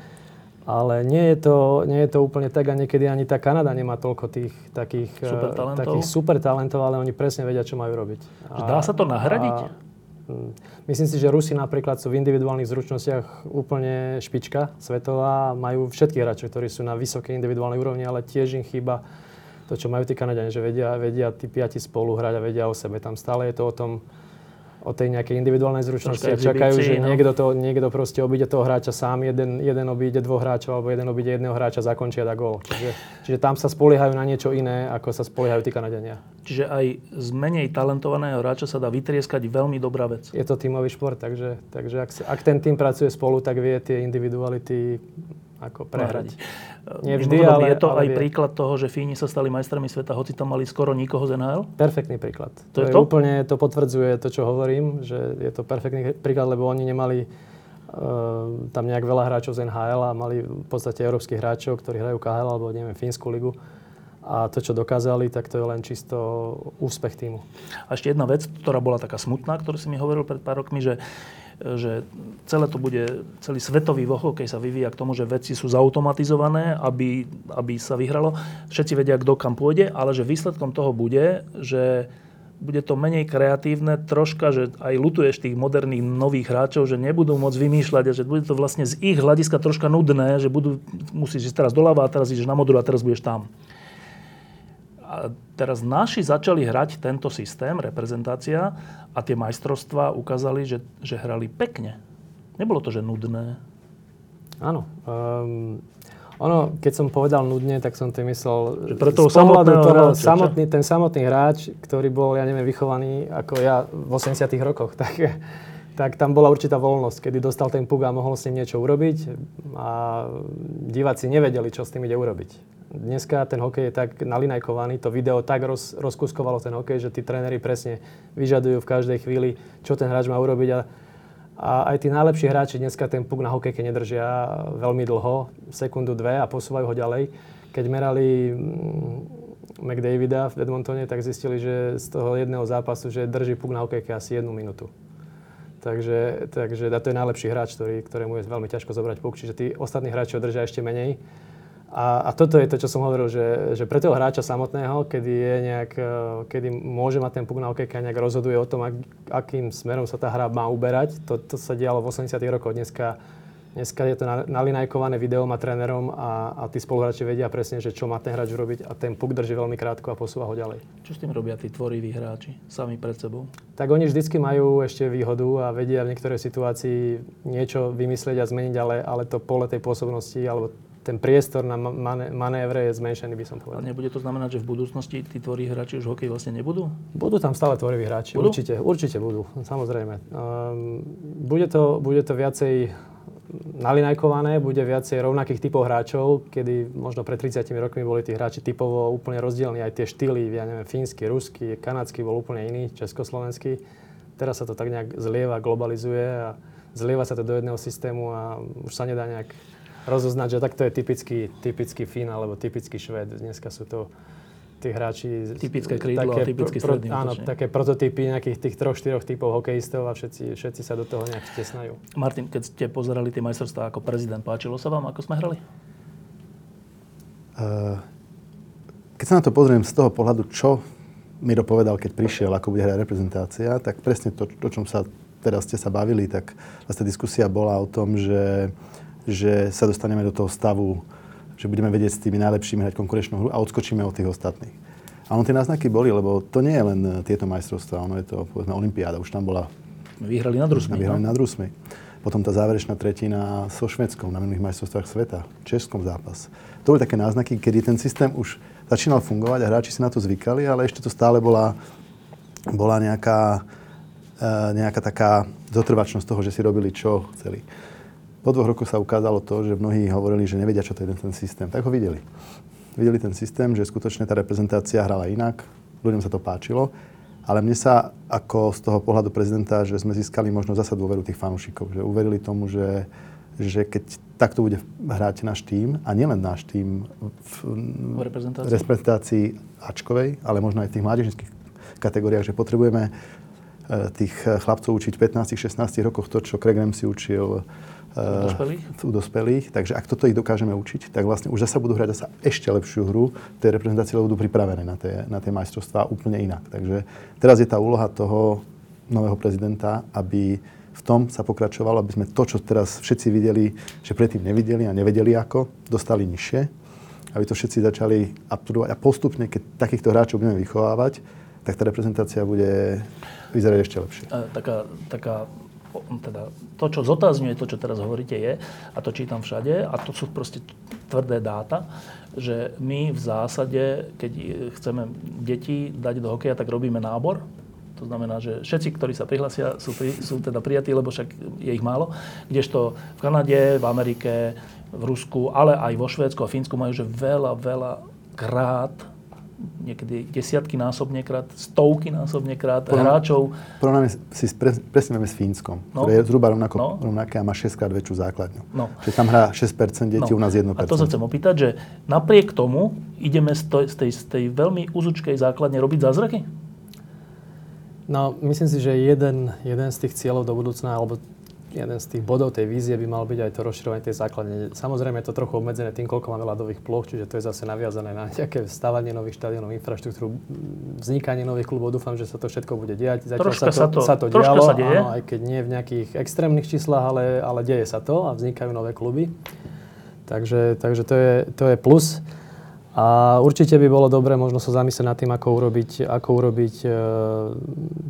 ale nie je, to, nie je to úplne tak a niekedy ani tá Kanada nemá toľko tých takých
super talentov,
takých super talentov ale oni presne vedia, čo majú robiť.
A, dá sa to nahradiť? A,
hm, myslím si, že Rusi napríklad sú v individuálnych zručnostiach úplne špička svetová. Majú všetkých hráčov, ktorí sú na vysokej individuálnej úrovni, ale tiež im chýba to, čo majú tí Kanadiani, že vedia, vedia tí piati spolu hrať a vedia o sebe. Tam stále je to o tom, o tej nejakej individuálnej zručnosti a čakajú, že no. niekto, to, niekto proste obíde toho hráča sám, jeden, jeden obíde dvoch hráčov alebo jeden obíde jedného hráča, zakončia a gól. Čiže, čiže tam sa spoliehajú na niečo iné, ako sa spoliehajú tí Kanadiania.
Čiže aj z menej talentovaného hráča sa dá vytrieskať veľmi dobrá vec.
Je to tímový šport, takže, takže ak, ak ten tým pracuje spolu, tak vie tie individuality ako prehrať.
Nie vždy, ale, je to ale aj vie. príklad toho, že Fíni sa stali majstrami sveta, hoci tam mali skoro nikoho z NHL?
Perfektný príklad.
To, to je
to? úplne, to potvrdzuje to, čo hovorím, že je to perfektný príklad, lebo oni nemali uh, tam nejak veľa hráčov z NHL a mali v podstate európskych hráčov, ktorí hrajú KHL alebo neviem, Fínsku ligu. A to, čo dokázali, tak to je len čisto úspech týmu.
A ešte jedna vec, ktorá bola taká smutná, ktorú si mi hovoril pred pár rokmi, že že celé to bude, celý svetový hokej sa vyvíja k tomu, že veci sú zautomatizované, aby, aby sa vyhralo. Všetci vedia, kto kam pôjde, ale že výsledkom toho bude, že bude to menej kreatívne, troška, že aj lutuješ tých moderných nových hráčov, že nebudú môcť vymýšľať a že bude to vlastne z ich hľadiska troška nudné, že budú, musíš ísť teraz doľava a teraz ideš na modru a teraz budeš tam. A teraz naši začali hrať tento systém, reprezentácia, a tie majstrovstvá ukázali, že, že hrali pekne. Nebolo to, že nudné.
Áno. Um, ono, keď som povedal nudne, tak som tým myslel...
Že pre toho samotného
toho,
hráča,
samotný, ten samotný hráč, ktorý bol, ja neviem, vychovaný ako ja v 80 rokoch, tak, tak tam bola určitá voľnosť, kedy dostal ten puk a mohol s ním niečo urobiť a diváci nevedeli, čo s tým ide urobiť. Dneska ten hokej je tak nalinajkovaný, to video tak roz, rozkuskovalo ten hokej, že tí tréneri presne vyžadujú v každej chvíli, čo ten hráč má urobiť. A, a aj tí najlepší hráči dneska ten puk na hokejke nedržia veľmi dlho, sekundu, dve a posúvajú ho ďalej. Keď merali mm, McDavida v Edmontone, tak zistili, že z toho jedného zápasu, že drží puk na hokejke asi jednu minútu. Takže, takže to je najlepší hráč, ktorý, ktorému je veľmi ťažko zobrať puk. Čiže tí ostatní hráči ho držia ešte menej. A, a toto je to, čo som hovoril, že, že pre toho hráča samotného, kedy, je nejak, e, kedy môže mať ten puk na okejke a nejak rozhoduje o tom, ak, akým smerom sa tá hra má uberať, to, to sa dialo v 80 rokoch. Dneska, dneska je to nalinajkované videom a trénerom a, a tí spoluhráči vedia presne, že čo má ten hráč urobiť a ten puk drží veľmi krátko a posúva ho ďalej.
Čo s tým robia tí tvoriví hráči sami pred sebou?
Tak oni vždycky majú ešte výhodu a vedia v niektorej situácii niečo vymyslieť a zmeniť, ale, ale to pole tej pôsobnosti alebo ten priestor na mané, manévre je zmenšený, by som povedal.
A nebude to znamenať, že v budúcnosti tí tvorí hráči už hokej vlastne nebudú?
Budú tam stále tvoriví hráči, budú? určite, určite budú, samozrejme. Um, bude, to, bude to viacej nalinajkované, bude viacej rovnakých typov hráčov, kedy možno pred 30 rokmi boli tí hráči typovo úplne rozdielni, aj tie štýly, ja neviem, fínsky, ruský, kanadský bol úplne iný, československý. Teraz sa to tak nejak zlieva, globalizuje a zlieva sa to do jedného systému a už sa nedá nejak rozoznať, že takto je typický, typický Fín alebo typický Šved. Dneska sú to tí hráči...
Typické krídlo také, a typický pro, stredný
Áno, také prototypy nejakých tých troch, štyroch typov hokejistov a všetci, všetci sa do toho nejak vtesnajú.
Martin, keď ste pozerali tie majstrovstvá ako prezident, páčilo sa vám, ako sme hrali? Uh,
keď sa na to pozriem z toho pohľadu, čo mi dopovedal, keď prišiel, ako bude hrať reprezentácia, tak presne to, o čom sa teraz ste sa bavili, tak vlastne diskusia bola o tom, že že sa dostaneme do toho stavu, že budeme vedieť s tými najlepšími hrať konkurenčnú hru a odskočíme od tých ostatných. A ono tie náznaky boli, lebo to nie je len eh, tieto majstrovstvá, ono je to, povedzme, Olympiáda, už tam bola...
Vyhrali na Rusmi.
Vyhrali no? na Rusmi. Potom tá záverečná tretina so Švedskou na minulých majstrovstvách sveta, Českom zápas. To boli také náznaky, kedy ten systém už začínal fungovať a hráči si na to zvykali, ale ešte to stále bola, bola nejaká, eh, nejaká taká zotrvačnosť toho, že si robili, čo chceli. Po dvoch rokoch sa ukázalo to, že mnohí hovorili, že nevedia, čo to je ten systém. Tak ho videli. Videli ten systém, že skutočne tá reprezentácia hrala inak, ľuďom sa to páčilo, ale mne sa ako z toho pohľadu prezidenta, že sme získali možno zasa dôveru tých fanúšikov, že uverili tomu, že, že keď takto bude hrať náš tým, a nielen náš tým v,
v reprezentácii.
reprezentácii Ačkovej, ale možno aj v tých mládežnických kategóriách, že potrebujeme e, tých chlapcov učiť v 15-16 rokoch to, čo Craig Ramsey učil
u dospelých?
u dospelých. Takže ak toto ich dokážeme učiť, tak vlastne už zasa budú hrať zasa ešte lepšiu hru reprezentácii, lebo budú pripravené na tie, na tie majstrovstvá úplne inak. Takže teraz je tá úloha toho nového prezidenta, aby v tom sa pokračovalo, aby sme to, čo teraz všetci videli, že predtým nevideli a nevedeli ako, dostali nižšie, aby to všetci začali uptudovať a postupne, keď takýchto hráčov budeme vychovávať, tak tá reprezentácia bude vyzerať ešte lepšie.
taká, taká teda to, čo zotázňuje to, čo teraz hovoríte, je, a to čítam všade, a to sú proste tvrdé dáta, že my v zásade, keď chceme deti dať do hokeja, tak robíme nábor. To znamená, že všetci, ktorí sa prihlasia, sú, pri, sú teda prijatí, lebo však je ich málo. Kdežto v Kanade, v Amerike, v Rusku, ale aj vo Švédsku a Fínsku majú že veľa, veľa krát niekedy desiatky násobne krát, stovky násobne krát hráčov.
Porovnáme si pre, presne s Fínskom, no. ktoré je zhruba rovnako, no. rovnaké a má 6 krát väčšiu základňu. No. Čiže tam hrá 6% detí, no. u nás 1%.
A to sa chcem opýtať, že napriek tomu ideme z, to, z, tej, z tej veľmi úzučkej základne robiť zázraky?
No, myslím si, že jeden, jeden z tých cieľov do budúcna, alebo jeden z tých bodov tej vízie by mal byť aj to rozširovanie tej základne. Samozrejme je to trochu obmedzené tým, koľko máme ľadových ploch, čiže to je zase naviazané na nejaké stavanie nových štadionov, infraštruktúru, vznikanie nových klubov. Dúfam, že sa to všetko bude diať.
Zatiaľ sa to, sa to,
sa to dialo, sa deje. Áno, aj keď nie v nejakých extrémnych číslach, ale, ale deje sa to a vznikajú nové kluby. Takže, takže to, je, to je plus. A určite by bolo dobré možno sa zamyslieť nad tým, ako urobiť, ako urobiť e,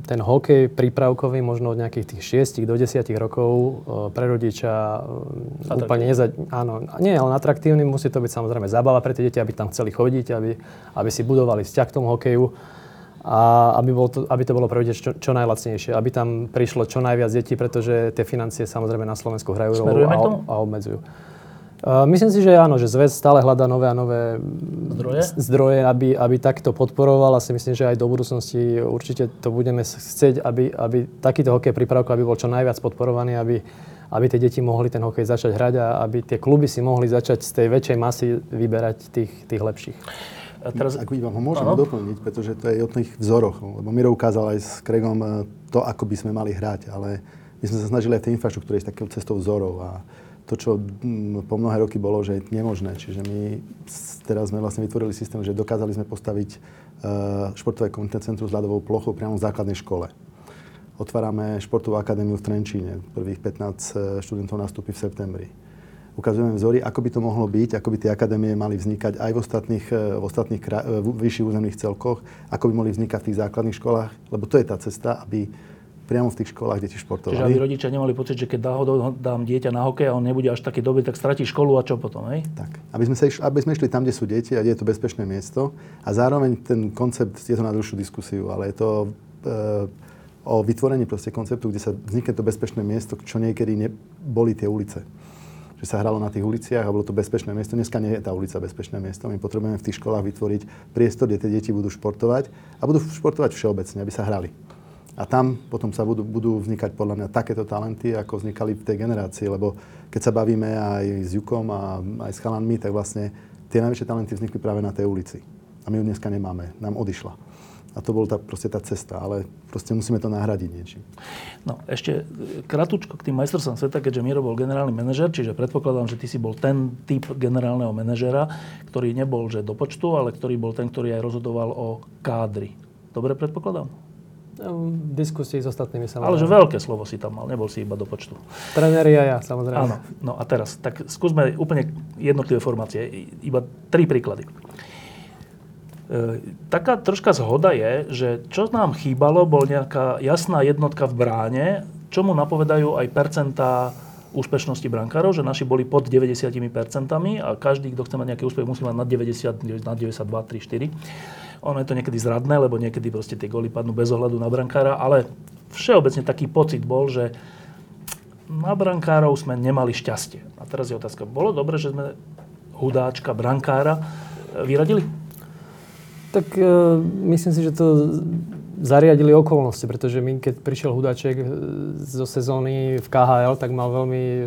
ten hokej prípravkový možno od nejakých tých 6 do 10 rokov e, pre rodiča e, úplne neza... Áno, nie len atraktívny, musí to byť samozrejme zábava pre tie deti, aby tam chceli chodiť, aby, aby si budovali vzťah k tomu hokeju. A aby, bol to, aby to bolo pre čo, čo najlacnejšie, aby tam prišlo čo najviac detí, pretože tie financie samozrejme na Slovensku hrajú rolu a, a obmedzujú. Uh, myslím si, že áno, že zväz stále hľadá nové a nové
zdroje,
zdroje aby, aby takto podporoval a si myslím, že aj do budúcnosti určite to budeme chcieť, aby, aby takýto hokej prípravko aby bol čo najviac podporovaný, aby, aby tie deti mohli ten hokej začať hrať a aby tie kluby si mohli začať z tej väčšej masy vyberať tých, tých lepších.
A teraz... Ak vám ho môžem ano? doplniť, pretože to je o tých vzoroch. Lebo Miro ukázal aj s Kregom e, to, ako by sme mali hrať, ale my sme sa snažili aj v tej infraštruktúre ísť takou cestou vzorov. A to, čo mm, po mnohé roky bolo, že je nemožné. Čiže my teraz sme vlastne vytvorili systém, že dokázali sme postaviť e, športové komunitné centrum s ľadovou plochou priamo v základnej škole. Otvárame športovú akadémiu v Trenčíne. Prvých 15 e, študentov nastúpi v septembri. Ukazujeme vzory, ako by to mohlo byť, ako by tie akadémie mali vznikať aj v ostatných, e, v ostatných v vyšších územných celkoch, ako by mohli vznikať v tých základných školách, lebo to je tá cesta, aby priamo v tých školách deti športovali.
Čiže aby rodičia nemali pocit, že keď dám dieťa na hokej a on nebude až taký dobrý, tak stratí školu a čo potom, hej?
Tak. Aby sme, sa išli, aby sme išli tam, kde sú deti a kde je to bezpečné miesto. A zároveň ten koncept, je to na dlhšiu diskusiu, ale je to e, o vytvorení proste konceptu, kde sa vznikne to bezpečné miesto, čo niekedy neboli tie ulice že sa hralo na tých uliciach a bolo to bezpečné miesto. Dneska nie je tá ulica bezpečné miesto. My potrebujeme v tých školách vytvoriť priestor, kde tie deti budú športovať a budú športovať všeobecne, aby sa hrali. A tam potom sa budú, budú vznikať podľa mňa takéto talenty, ako vznikali v tej generácii, lebo keď sa bavíme aj s Jukom a aj s chalanmi, tak vlastne tie najväčšie talenty vznikli práve na tej ulici. A my ju dneska nemáme, nám odišla. A to bola tá, proste tá cesta, ale proste musíme to nahradiť niečím.
No, ešte kratučko k tým majstrovstvám sveta, keďže Miro bol generálny manažer, čiže predpokladám, že ty si bol ten typ generálneho manažera, ktorý nebol že do počtu, ale ktorý bol ten, ktorý aj rozhodoval o kádri. Dobre predpokladám?
Diskusii s ostatnými samozrejme.
Ale že veľké slovo si tam mal, nebol si iba do počtu.
Trenéri a ja, samozrejme.
Áno. No a teraz, tak skúsme úplne jednotlivé formácie. Iba tri príklady. E, taká troška zhoda je, že čo nám chýbalo, bol nejaká jasná jednotka v bráne, čomu napovedajú aj percentá úspešnosti brankárov, že naši boli pod 90% a každý, kto chce mať nejaký úspech, musí mať nad 90, nad 92, 3, 4. Ono je to niekedy zradné, lebo niekedy proste tie góly padnú bez ohľadu na brankára, ale všeobecne taký pocit bol, že na brankárov sme nemali šťastie. A teraz je otázka, bolo dobre, že sme hudáčka, brankára e, vyradili?
Tak e, myslím si, že to zariadili okolnosti, pretože my, keď prišiel Hudaček e, zo sezóny v KHL, tak mal veľmi e,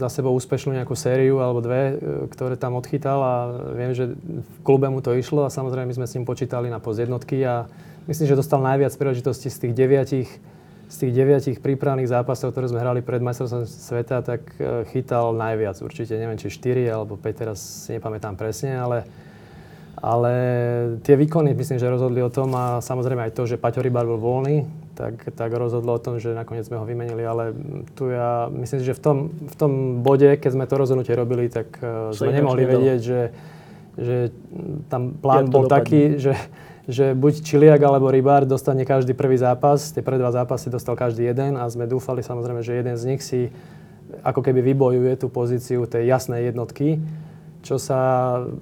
za sebou úspešnú nejakú sériu alebo dve, e, ktoré tam odchytal a viem, že v klube mu to išlo a samozrejme my sme s ním počítali na post jednotky a myslím, že dostal najviac príležitostí z tých deviatich z tých deviatich prípravných zápasov, ktoré sme hrali pred majstrovstvom sveta, tak chytal najviac. Určite neviem, či 4 alebo 5, teraz si nepamätám presne, ale ale tie výkony myslím, že rozhodli o tom a samozrejme aj to, že Paťo Rybár bol voľný, tak, tak rozhodlo o tom, že nakoniec sme ho vymenili. Ale tu ja myslím, že v tom, v tom bode, keď sme to rozhodnutie robili, tak uh, sme nemohli vedieť, že, že tam plán bol dopadne. taký, že, že buď Čiliak alebo Rybár dostane každý prvý zápas. Tie prvé dva zápasy dostal každý jeden a sme dúfali samozrejme, že jeden z nich si ako keby vybojuje tú pozíciu tej jasnej jednotky čo sa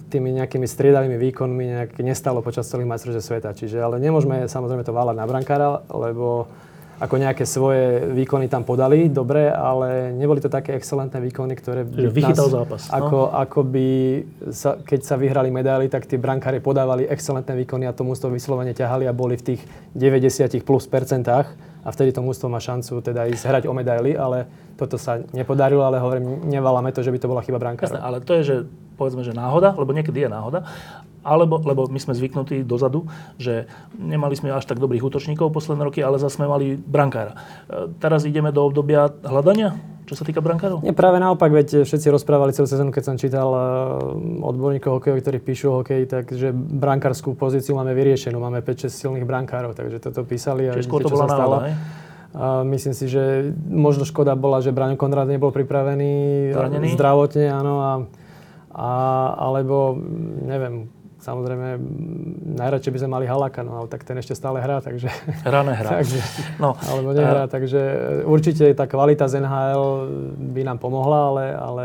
tými nejakými striedavými výkonmi nejak nestalo počas celých majstrovstiev sveta. Čiže, ale nemôžeme samozrejme to váľať na brankára, lebo ako nejaké svoje výkony tam podali, dobre, ale neboli to také excelentné výkony, ktoré
by Vychytal nás, zápas.
No? Ako, ako by, sa, keď sa vyhrali medaily, tak tí brankári podávali excelentné výkony a to mústvo vyslovene ťahali a boli v tých 90 plus percentách a vtedy to mústvo má šancu teda ísť hrať o medaily, ale toto sa nepodarilo, ale hovorím, neválame to, že by to bola chyba brankára.
Jasné, ale to je, že povedzme, že náhoda, lebo niekedy je náhoda, alebo, lebo my sme zvyknutí dozadu, že nemali sme až tak dobrých útočníkov posledné roky, ale zase sme mali brankára. E, teraz ideme do obdobia hľadania, čo sa týka brankárov?
Nie, práve naopak, veď všetci rozprávali celú sezónu, keď som čítal e, odborníkov hokejov, ktorí píšu hokej, takže brankárskú pozíciu máme vyriešenú, máme 5-6 silných brankárov, takže toto písali
a Čiže skôr to bola náhoda,
A myslím si, že možno škoda bola, že Braňo Konrad nebol pripravený
Zranený?
zdravotne, áno, a A, alebo, neviem, Samozrejme, najradšej by sme mali Halaka, no ale tak ten ešte stále hrá, takže...
Hrá, nehrá.
takže, no, alebo nehrá, takže určite tá kvalita z NHL by nám pomohla, ale, ale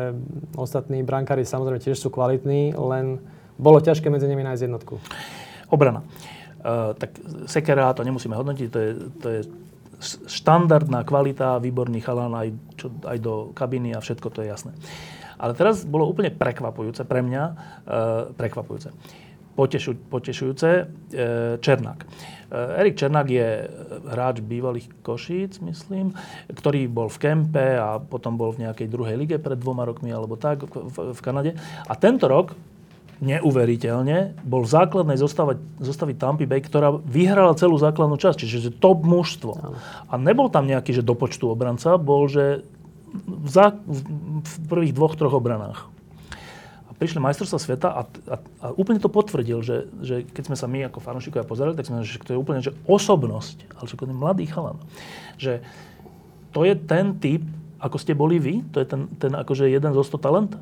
ostatní brankári samozrejme tiež sú kvalitní, len bolo ťažké medzi nimi nájsť jednotku.
Obrana. Uh, tak Sekera to nemusíme hodnotiť, to je, to je štandardná kvalita, výborný chalán aj, čo, aj do kabiny a všetko to je jasné. Ale teraz bolo úplne prekvapujúce pre mňa, uh, prekvapujúce potešu, potešujúce. E, Černák. E, Erik Černák je hráč bývalých Košíc, myslím, ktorý bol v kempe a potom bol v nejakej druhej lige pred dvoma rokmi alebo tak v, v Kanade. A tento rok neuveriteľne, bol v základnej zostave, Tampa Bay, ktorá vyhrala celú základnú časť, čiže to top mužstvo. A nebol tam nejaký, že do počtu obranca, bol, že v, za, v prvých dvoch, troch obranách prišli majstrovstvá sveta a, a, a úplne to potvrdil, že, že keď sme sa my ako fanúšikovia pozerali, tak sme že to je úplne že osobnosť, ale že to je mladý chalan. Že to je ten typ, ako ste boli vy? To je ten, ten akože jeden zo 100 talent?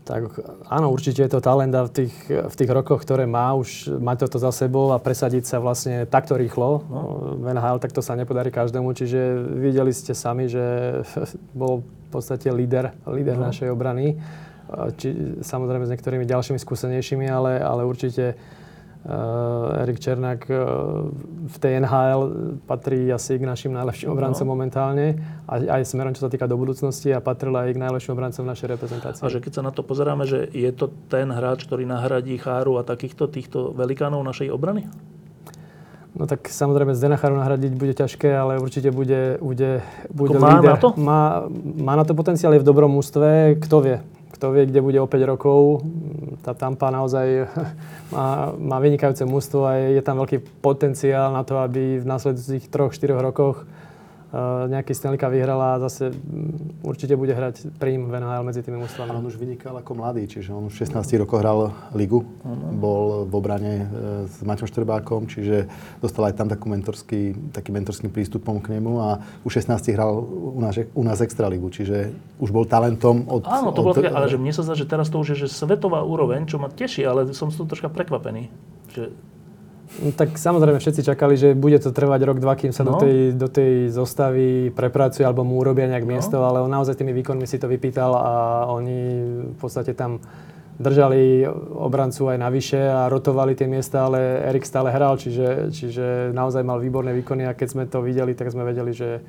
Tak áno, určite je to talent a v tých, v tých rokoch, ktoré má, už mať toto za sebou a presadiť sa vlastne takto rýchlo no. v NHL, tak to sa nepodarí každému. Čiže videli ste sami, že bol v podstate líder, líder no. našej obrany či, samozrejme s niektorými ďalšími skúsenejšími, ale, ale určite Erik Černák uh, v tej NHL patrí asi k našim najlepším obrancom no. momentálne, aj, aj smerom, čo sa týka do budúcnosti a patril aj k najlepším obrancom v našej reprezentácii.
A že keď sa na to pozeráme, že je to ten hráč, ktorý nahradí Cháru a takýchto týchto velikánov našej obrany?
No tak samozrejme Zdena Charu nahradiť bude ťažké, ale určite bude, bude, bude
má líder.
na to? Má, má na to potenciál, je v dobrom ústve, kto vie kto vie, kde bude o 5 rokov. Tá Tampa naozaj má, má vynikajúce mústvo a je, tam veľký potenciál na to, aby v následujúcich 3-4 rokoch nejaký Stanley Cup vyhrala a zase mm, určite bude hrať prím v NHL medzi tými mústvami.
On už vynikal ako mladý, čiže on už v 16 rokoch hral ligu, bol v obrane e, s Maťom Štrbákom, čiže dostal aj tam takú mentorský, taký mentorským prístupom k nemu a už 16 hral u nás, u nás ligu, čiže už bol talentom od...
Áno, to od, bolo také, ale že mne sa zdá, že teraz to už je že svetová úroveň, čo ma teší, ale som z toho troška prekvapený. Že
No, tak samozrejme všetci čakali, že bude to trvať rok, dva, kým sa no. do, tej, do tej zostavy prepracuje alebo mu urobia nejak no. miesto, ale on naozaj tými výkonmi si to vypýtal a oni v podstate tam držali obrancu aj navyše a rotovali tie miesta, ale Erik stále hral, čiže, čiže naozaj mal výborné výkony a keď sme to videli, tak sme vedeli, že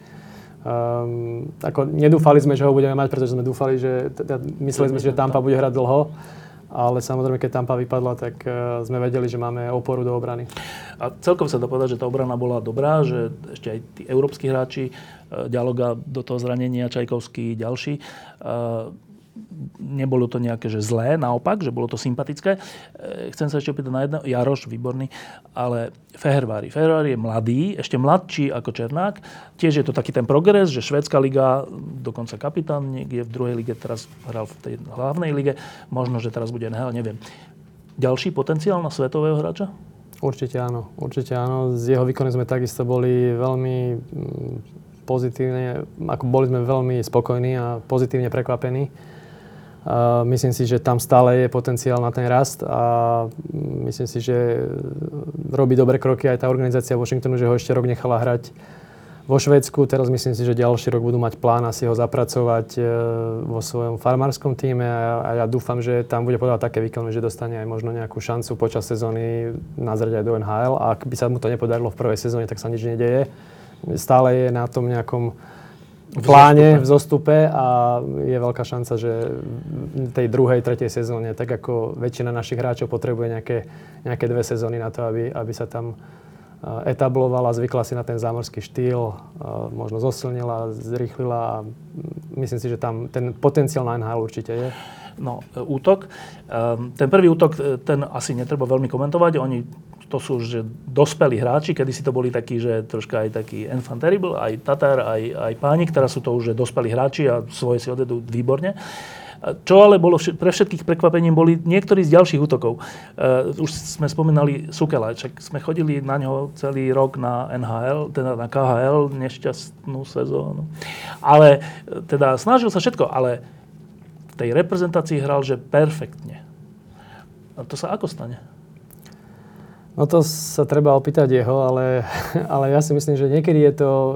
um, ako nedúfali sme, že ho budeme mať, pretože sme dúfali, že teda, mysleli sme že Tampa bude hrať dlho ale samozrejme, keď Tampa vypadla, tak uh, sme vedeli, že máme oporu do obrany.
A celkom sa dá povedať, že tá obrana bola dobrá, že ešte aj tí európsky hráči, uh, Dialoga do toho zranenia, Čajkovský, ďalší, uh, nebolo to nejaké že zlé, naopak, že bolo to sympatické. E, chcem sa ešte opýtať na jedno. Jaroš, výborný, ale Fehervári. Fehervári je mladý, ešte mladší ako Černák. Tiež je to taký ten progres, že švédska liga, dokonca kapitán niekde v druhej lige, teraz hral v tej hlavnej lige. Možno, že teraz bude NHL, neviem. Ďalší potenciál na svetového hráča?
Určite áno, určite áno. Z jeho výkony sme takisto boli veľmi mm, pozitívne, ako boli sme veľmi spokojní a pozitívne prekvapení myslím si, že tam stále je potenciál na ten rast a myslím si, že robí dobré kroky aj tá organizácia Washingtonu, že ho ešte rok nechala hrať vo Švedsku. Teraz myslím si, že ďalší rok budú mať plán asi ho zapracovať e, vo svojom farmárskom týme a ja dúfam, že tam bude podávať také výkony, že dostane aj možno nejakú šancu počas sezóny nazrieť aj do NHL a ak by sa mu to nepodarilo v prvej sezóne, tak sa nič nedeje. Stále je na tom nejakom v pláne, v zostupe a je veľká šanca, že v tej druhej, tretej sezóne, tak ako väčšina našich hráčov potrebuje nejaké, nejaké dve sezóny na to, aby, aby sa tam etablovala, zvykla si na ten zámorský štýl, možno zosilnila, zrýchlila a myslím si, že tam ten potenciál na NHL určite je.
No, útok. Ehm, ten prvý útok, ten asi netreba veľmi komentovať. Oni to sú už dospelí hráči, kedy si to boli takí, že troška aj taký enfant terrible, aj Tatar, aj, aj Pánik, teraz sú to už dospelí hráči a svoje si odvedú výborne. Čo ale bolo pre všetkých prekvapením, boli niektorí z ďalších útokov. Uh, už sme spomínali Sukela, čak sme chodili na ňo celý rok na NHL, teda na KHL, nešťastnú sezónu. Ale teda snažil sa všetko, ale tej reprezentácii hral, že perfektne. A to sa ako stane?
No to sa treba opýtať jeho, ale, ale ja si myslím, že niekedy je to, e,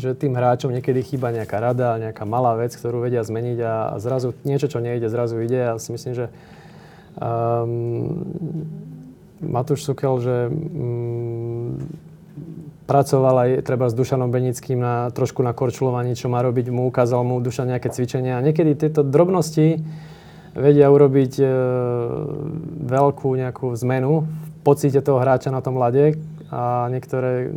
že tým hráčom niekedy chýba nejaká rada, nejaká malá vec, ktorú vedia zmeniť a, a zrazu niečo, čo nejde, zrazu ide. Ja si myslím, že um, Matúš Sukel, že um, pracoval aj treba s Dušanom Benickým na, trošku na korčulovaní, čo má robiť, mu ukázal mu Dušan nejaké cvičenia. A niekedy tieto drobnosti vedia urobiť e, veľkú nejakú zmenu v pocite toho hráča na tom ľade a niektoré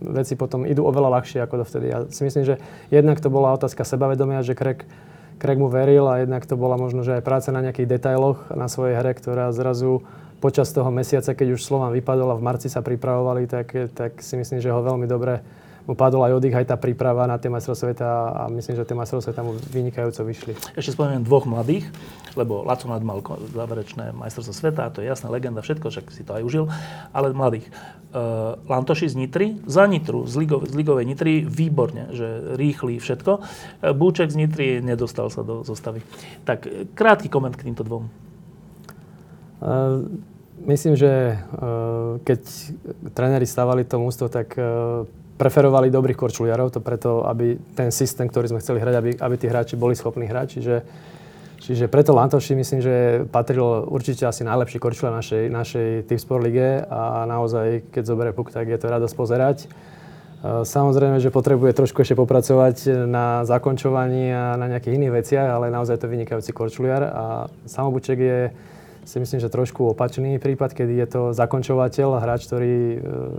veci potom idú oveľa ľahšie ako dovtedy. Ja si myslím, že jednak to bola otázka sebavedomia, že Craig, Craig mu veril a jednak to bola možno, že aj práca na nejakých detailoch na svojej hre, ktorá zrazu počas toho mesiaca, keď už Slovan vypadol a v marci sa pripravovali, tak, tak si myslím, že ho veľmi dobre mu padol aj oddych, aj tá príprava na tie majstrovstvá sveta a myslím, že tie majstrovstvá sveta mu vynikajúco vyšli.
Ešte spomeniem dvoch mladých, lebo Laco Mlad mal záverečné majstrovstvo sveta, to je jasná legenda, všetko, však si to aj užil, ale mladých. Uh, Lantoši z Nitry, za Nitru, z, Ligo, z Ligovej Nitry, výborne, že rýchli všetko. Uh, Búček z Nitry nedostal sa do zostavy. Tak krátky koment k týmto dvom.
Uh, myslím, že uh, keď tréneri stavali to mústvo, tak uh, preferovali dobrých korčuliarov, to preto, aby ten systém, ktorý sme chceli hrať, aby, aby tí hráči boli schopní hrať. Čiže, čiže preto Lantoši myslím, že patril určite asi najlepší korčuliar našej, našej Tipsport lige a naozaj, keď zoberie puk, tak je to radosť pozerať. E, samozrejme, že potrebuje trošku ešte popracovať na zakončovaní a na nejakých iných veciach, ale naozaj to vynikajúci korčuliar a Samobuček je si myslím, že trošku opačný prípad, kedy je to zakončovateľ, hráč, ktorý
e,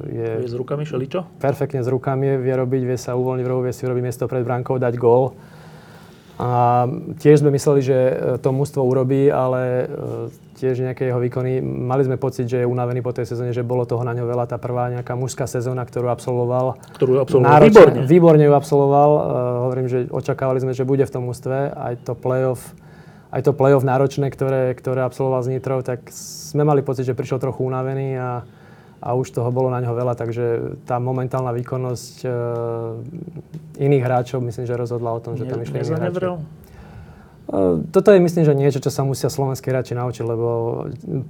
je... Je s rukami šeličo?
Perfektne s rukami, vie robiť, vie sa uvoľniť v rohu, vie si urobiť miesto pred bránkou, dať gól. A tiež sme mysleli, že e, to mužstvo urobí, ale e, tiež nejaké jeho výkony. Mali sme pocit, že je unavený po tej sezóne, že bolo toho na ňo veľa. Tá prvá nejaká mužská sezóna, ktorú absolvoval.
Ktorú absolvoval náročne, výborne.
Výborne ju absolvoval. Hovorím, že očakávali sme, že bude v tom mužstve. Aj to playoff aj to play-off náročné, ktoré, ktoré absolvoval s Nitrou, tak sme mali pocit, že prišiel trochu unavený a, a už toho bolo na ňo veľa, takže tá momentálna výkonnosť e, iných hráčov myslím, že rozhodla o tom, že tam išli iní hráči. E, toto je myslím, že niečo, čo sa musia slovenskí hráči naučiť, lebo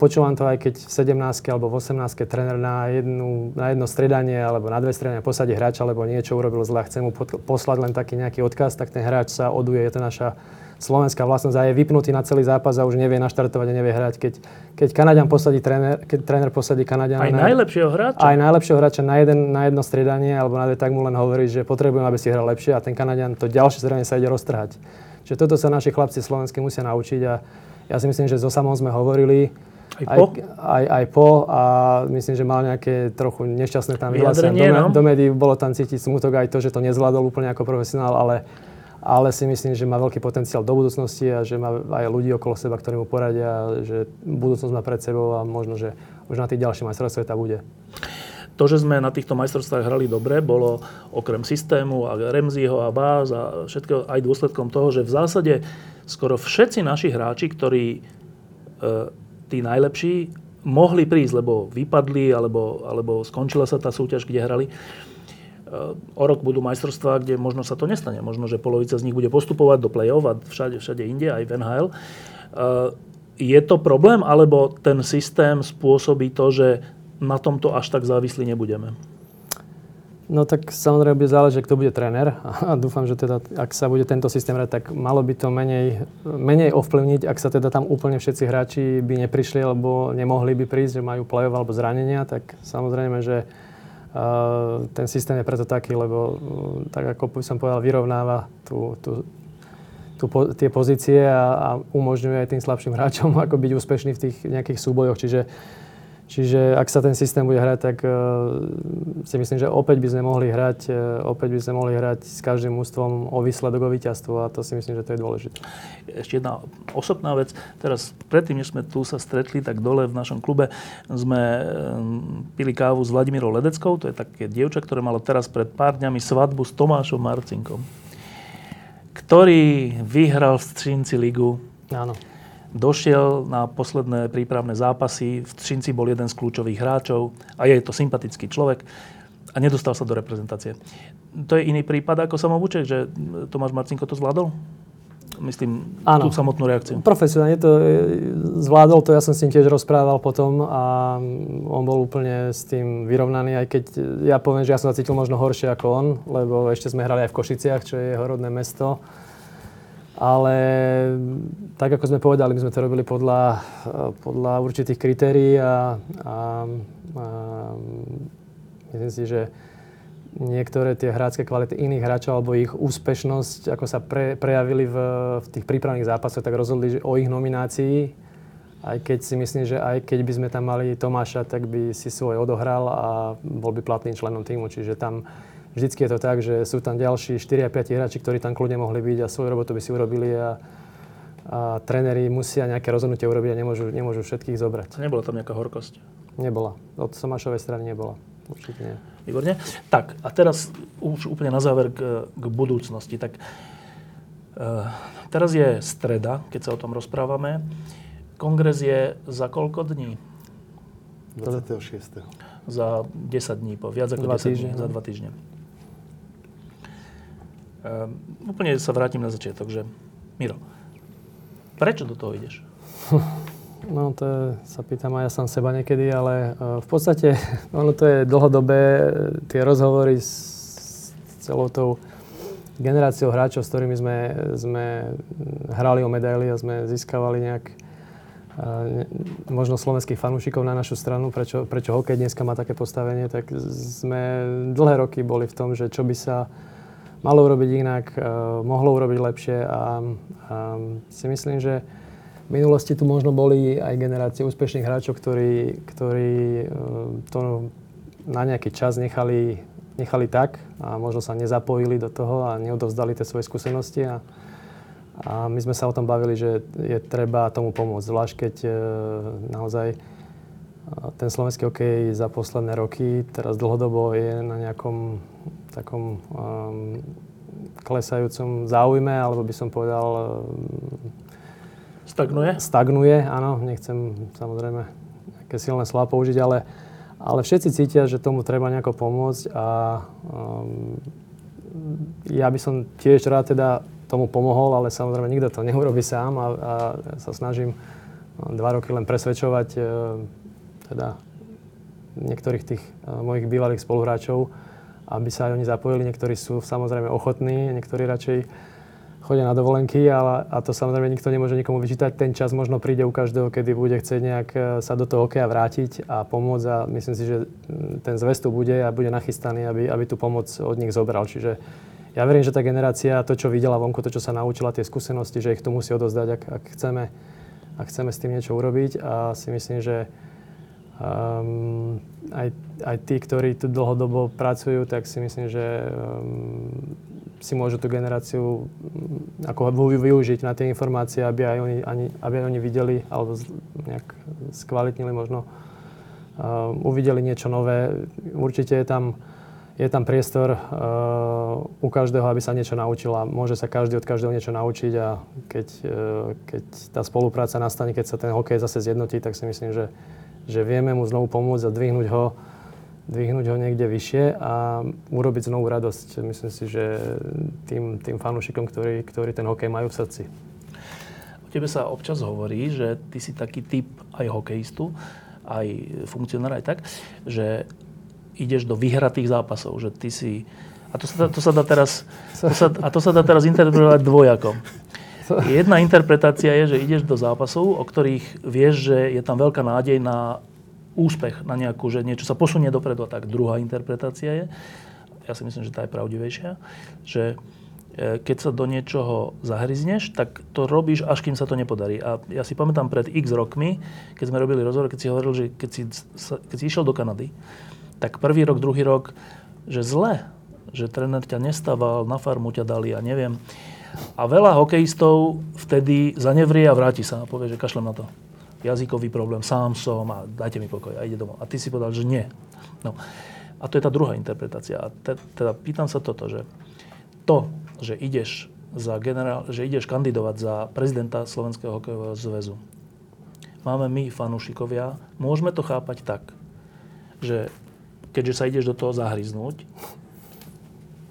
počúvam to aj keď v 17 alebo v 18 tréner na, jednu, na jedno stredanie alebo na dve stredania posadí hráča, alebo niečo urobil zle a chce mu poslať len taký nejaký odkaz, tak ten hráč sa oduje, je to naša slovenská vlastnosť a je vypnutý na celý zápas a už nevie naštartovať a nevie hrať. Keď, keď Kanadian posadí tréner, keď tréner posadí Kanadian...
Aj na, najlepšieho hráča?
Aj najlepšieho hráča na, jeden, na jedno striedanie alebo na dve, tak mu len hovorí, že potrebujem, aby si hral lepšie a ten Kanadian to ďalšie striedanie sa ide roztrhať. Čiže toto sa naši chlapci slovenskí musia naučiť a ja si myslím, že so samom sme hovorili,
aj po?
Aj, aj, aj po a myslím, že mal nejaké trochu nešťastné tam vyhlásenie. Do, no? do médií bolo tam cítiť smutok aj to, že to nezvládol úplne ako profesionál, ale ale si myslím, že má veľký potenciál do budúcnosti a že má aj ľudí okolo seba, ktorí mu poradia, že budúcnosť má pred sebou a možno, že už na tých ďalších majstrovstvách sveta bude.
To, že sme na týchto majstrovstvách hrali dobre, bolo okrem systému a Remziho a Báz a všetko aj dôsledkom toho, že v zásade skoro všetci naši hráči, ktorí e, tí najlepší, mohli prísť, lebo vypadli, alebo, alebo skončila sa tá súťaž, kde hrali o rok budú majstrovstvá, kde možno sa to nestane. Možno, že polovica z nich bude postupovať do play-off a všade, všade inde, aj v NHL. E, je to problém, alebo ten systém spôsobí to, že na tomto až tak závislí nebudeme?
No tak samozrejme bude záležiť, kto bude tréner a dúfam, že teda, ak sa bude tento systém hrať, tak malo by to menej, menej ovplyvniť, ak sa teda tam úplne všetci hráči by neprišli alebo nemohli by prísť, že majú play-off alebo zranenia, tak samozrejme, že ten systém je preto taký, lebo tak ako som povedal, vyrovnáva tú, tú, tú, tie pozície a, a umožňuje aj tým slabším hráčom ako byť úspešný v tých nejakých súbojoch. Čiže Čiže ak sa ten systém bude hrať, tak uh, si myslím, že opäť by sme mohli hrať, uh, opäť by sme mohli hrať s každým ústvom o výsledok, o víťazstvo a to si myslím, že to je dôležité.
Ešte jedna osobná vec. Teraz predtým, než sme tu sa stretli, tak dole v našom klube sme um, pili kávu s Vladimírou Ledeckou, to je také dievča, ktoré malo teraz pred pár dňami svadbu s Tomášom Marcinkom, ktorý vyhral v Střinci ligu.
Áno
došiel na posledné prípravné zápasy. V Třinci bol jeden z kľúčových hráčov a je to sympatický človek a nedostal sa do reprezentácie. To je iný prípad ako samobuček, že Tomáš Marcinko to zvládol? Myslím, Áno. tú samotnú reakciu.
Profesionálne to e, zvládol, to ja som s ním tiež rozprával potom a on bol úplne s tým vyrovnaný, aj keď ja poviem, že ja som sa cítil možno horšie ako on, lebo ešte sme hrali aj v Košiciach, čo je jeho rodné mesto. Ale tak, ako sme povedali, my sme to robili podľa, podľa určitých kritérií a, a, a myslím si, že niektoré tie hrácké kvality iných hráčov alebo ich úspešnosť, ako sa pre, prejavili v, v tých prípravných zápasoch, tak rozhodli o ich nominácii. Aj keď si myslím, že aj keď by sme tam mali Tomáša, tak by si svoj odohral a bol by platným členom týmu. Čiže tam vždycky je to tak, že sú tam ďalší 4 a 5 hráči, ktorí tam kľudne mohli byť a svoju robotu by si urobili a, a tréneri musia nejaké rozhodnutie urobiť a nemôžu, nemôžu všetkých zobrať.
Nebola tam nejaká horkosť?
Nebola. Od Tomášovej strany nebola. Určite nie.
Výborne. Tak a teraz už úplne na záver k, k budúcnosti. Tak uh, teraz je streda, keď sa o tom rozprávame. Kongres je za koľko dní?
26.
Za 10 dní, po viac ako dva 10 týždne, dní, za no. dva týždne. Uh, úplne sa vrátim na začiatok, že Miro, prečo do toho ideš?
No to sa pýtam aj ja sám seba niekedy, ale uh, v podstate ono to je dlhodobé, tie rozhovory s celou tou generáciou hráčov, s ktorými sme, sme hrali o medaily a sme získavali nejak uh, možno slovenských fanúšikov na našu stranu, prečo, prečo hokej dneska má také postavenie, tak sme dlhé roky boli v tom, že čo by sa malo urobiť inak, uh, mohlo urobiť lepšie a, a si myslím, že v minulosti tu možno boli aj generácie úspešných hráčov, ktorí, ktorí e, to na nejaký čas nechali, nechali tak a možno sa nezapojili do toho a neodovzdali tie svoje skúsenosti. A, a my sme sa o tom bavili, že je treba tomu pomôcť, zvlášť keď e, naozaj ten slovenský hokej za posledné roky teraz dlhodobo je na nejakom takom um, klesajúcom záujme, alebo by som povedal um,
Stagnuje?
Stagnuje, áno. Nechcem samozrejme nejaké silné slova použiť, ale, ale všetci cítia, že tomu treba nejako pomôcť a um, ja by som tiež rád teda tomu pomohol, ale samozrejme nikto to neurobi sám a, a sa snažím dva roky len presvedčovať e, teda niektorých tých e, mojich bývalých spoluhráčov, aby sa aj oni zapojili. Niektorí sú samozrejme ochotní, niektorí radšej chodia na dovolenky, ale, a to samozrejme nikto nemôže nikomu vyčítať. Ten čas možno príde u každého, kedy bude chcieť nejak e, sa do toho hokeja vrátiť a pomôcť a myslím si, že ten zväz tu bude a bude nachystaný, aby, aby tú pomoc od nich zobral. Čiže ja verím, že tá generácia, to, čo videla vonku, to, čo sa naučila, tie skúsenosti, že ich tu musí odozdať, ak, ak, chceme, ak chceme s tým niečo urobiť a si myslím, že um, aj, aj tí, ktorí tu dlhodobo pracujú, tak si myslím, že um, si môžu tú generáciu mm, ako využiť na tie informácie, aby aj oni, ani, aby aj oni videli alebo nejak skvalitnili možno, uh, uvideli niečo nové. Určite je tam, je tam priestor uh, u každého, aby sa niečo naučil môže sa každý od každého niečo naučiť a keď, uh, keď tá spolupráca nastane, keď sa ten hokej zase zjednotí, tak si myslím, že, že vieme mu znovu pomôcť a dvihnúť ho dvihnúť ho niekde vyššie a urobiť znovu radosť. Myslím si, že tým, tým fanúšikom, ktorí, ktorí ten hokej majú v srdci.
O tebe sa občas hovorí, že ty si taký typ aj hokejistu, aj funkcionár, aj tak, že ideš do vyhratých zápasov, že ty si... A to sa, to sa dá teraz, to sa, a to sa dá teraz interpretovať dvojakom. Jedna interpretácia je, že ideš do zápasov, o ktorých vieš, že je tam veľká nádej na úspech na nejakú, že niečo sa posunie dopredu. A tak druhá interpretácia je, ja si myslím, že tá je pravdivejšia, že e, keď sa do niečoho zahryzneš, tak to robíš, až kým sa to nepodarí. A ja si pamätám pred x rokmi, keď sme robili rozhovor, keď si hovoril, že keď si, keď si išiel do Kanady, tak prvý rok, druhý rok, že zle, že tréner ťa nestával, na farmu ťa dali a neviem. A veľa hokejistov vtedy zanevrie a vráti sa a povie, že kašlem na to jazykový problém, sám som a dajte mi pokoj a ide domov. A ty si povedal, že nie. No. A to je tá druhá interpretácia. A te, teda pýtam sa toto, že to, že ideš, za generál, že ideš kandidovať za prezidenta Slovenského hokejového zväzu, máme my, fanúšikovia, môžeme to chápať tak, že keďže sa ideš do toho zahryznúť,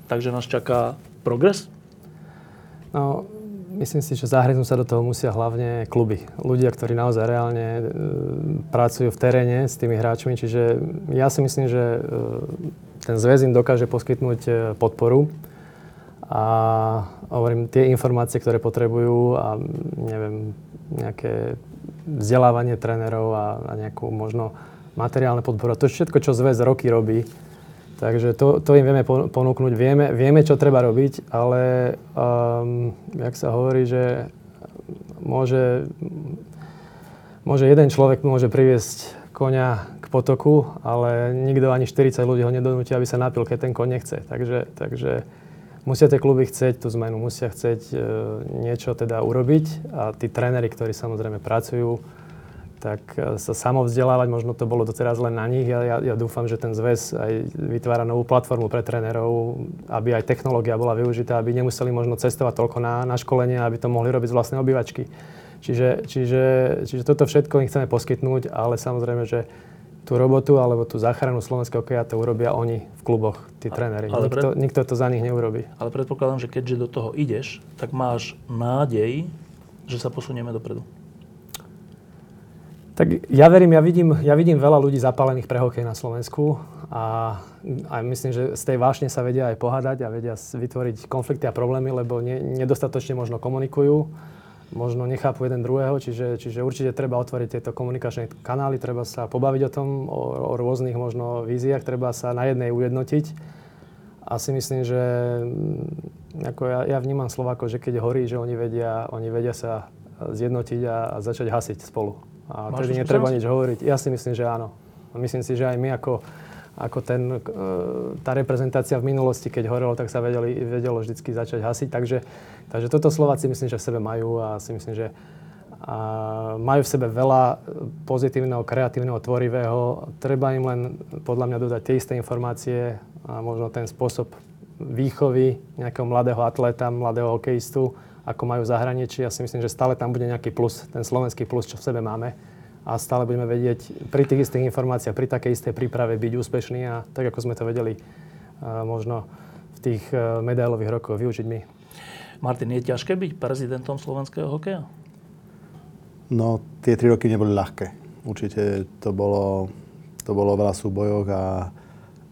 takže nás čaká progres?
No, Myslím si, že zahrnúť sa do toho musia hlavne kluby. Ľudia, ktorí naozaj reálne e, pracujú v teréne s tými hráčmi. Čiže ja si myslím, že e, ten zväz im dokáže poskytnúť e, podporu a hovorím, tie informácie, ktoré potrebujú a neviem, nejaké vzdelávanie trénerov a, a nejakú možno materiálne podporu. To všetko, čo zväz roky robí, Takže to, to im vieme ponúknuť. Vieme, vieme, čo treba robiť, ale um, jak sa hovorí, že môže, môže jeden človek môže priviesť konia k potoku, ale nikto ani 40 ľudí ho nedonúti, aby sa napil, keď ten koň nechce. Takže, takže musia tie kluby chcieť tú zmenu, musia chcieť e, niečo teda urobiť a tí tréneri, ktorí samozrejme pracujú, tak e, sa samovzdelávať, možno to bolo doteraz len na nich. Ja, ja, ja dúfam, že ten zväz aj vytvára novú platformu pre trénerov, aby aj technológia bola využitá, aby nemuseli možno cestovať toľko na, na školenie, aby to mohli robiť z vlastnej obývačky. Čiže, čiže, čiže toto všetko im chceme poskytnúť, ale samozrejme, že tú robotu alebo tú záchranu slovenského hokeja to urobia oni v kluboch, tí tréneri. Ale nikto, pred... nikto to za nich neurobí.
Ale predpokladám, že keďže do toho ideš, tak máš nádej, že sa posunieme dopredu.
Tak ja verím, ja vidím, ja vidím veľa ľudí zapálených pre hokej na Slovensku a, a myslím, že z tej vášne sa vedia aj pohádať a vedia vytvoriť konflikty a problémy, lebo ne, nedostatočne možno komunikujú, možno nechápu jeden druhého, čiže, čiže určite treba otvoriť tieto komunikačné kanály, treba sa pobaviť o tom, o, o rôznych možno víziách, treba sa na jednej ujednotiť. A si myslím, že mm, ako ja, ja vnímam Slovákov, že keď horí, že oni vedia, oni vedia sa zjednotiť a, a začať hasiť spolu. A Máš tedy netreba nič hovoriť. Ja si myslím, že áno. Myslím si, že aj my ako, ako ten, e, tá reprezentácia v minulosti, keď horelo, tak sa vedeli, vedelo vždy začať hasiť. Takže, takže toto Slováci myslím, že v sebe majú a si myslím, že a majú v sebe veľa pozitívneho, kreatívneho, tvorivého. Treba im len podľa mňa dodať tie isté informácie a možno ten spôsob výchovy nejakého mladého atleta, mladého hokejistu, ako majú zahraničí. Ja si myslím, že stále tam bude nejaký plus, ten slovenský plus, čo v sebe máme. A stále budeme vedieť pri tých istých informáciách, pri takej istej príprave byť úspešní a tak, ako sme to vedeli uh, možno v tých uh, medailových rokoch využiť my.
Martin, je ťažké byť prezidentom slovenského hokeja?
No, tie tri roky neboli ľahké. Určite to bolo, to bolo veľa súbojov a,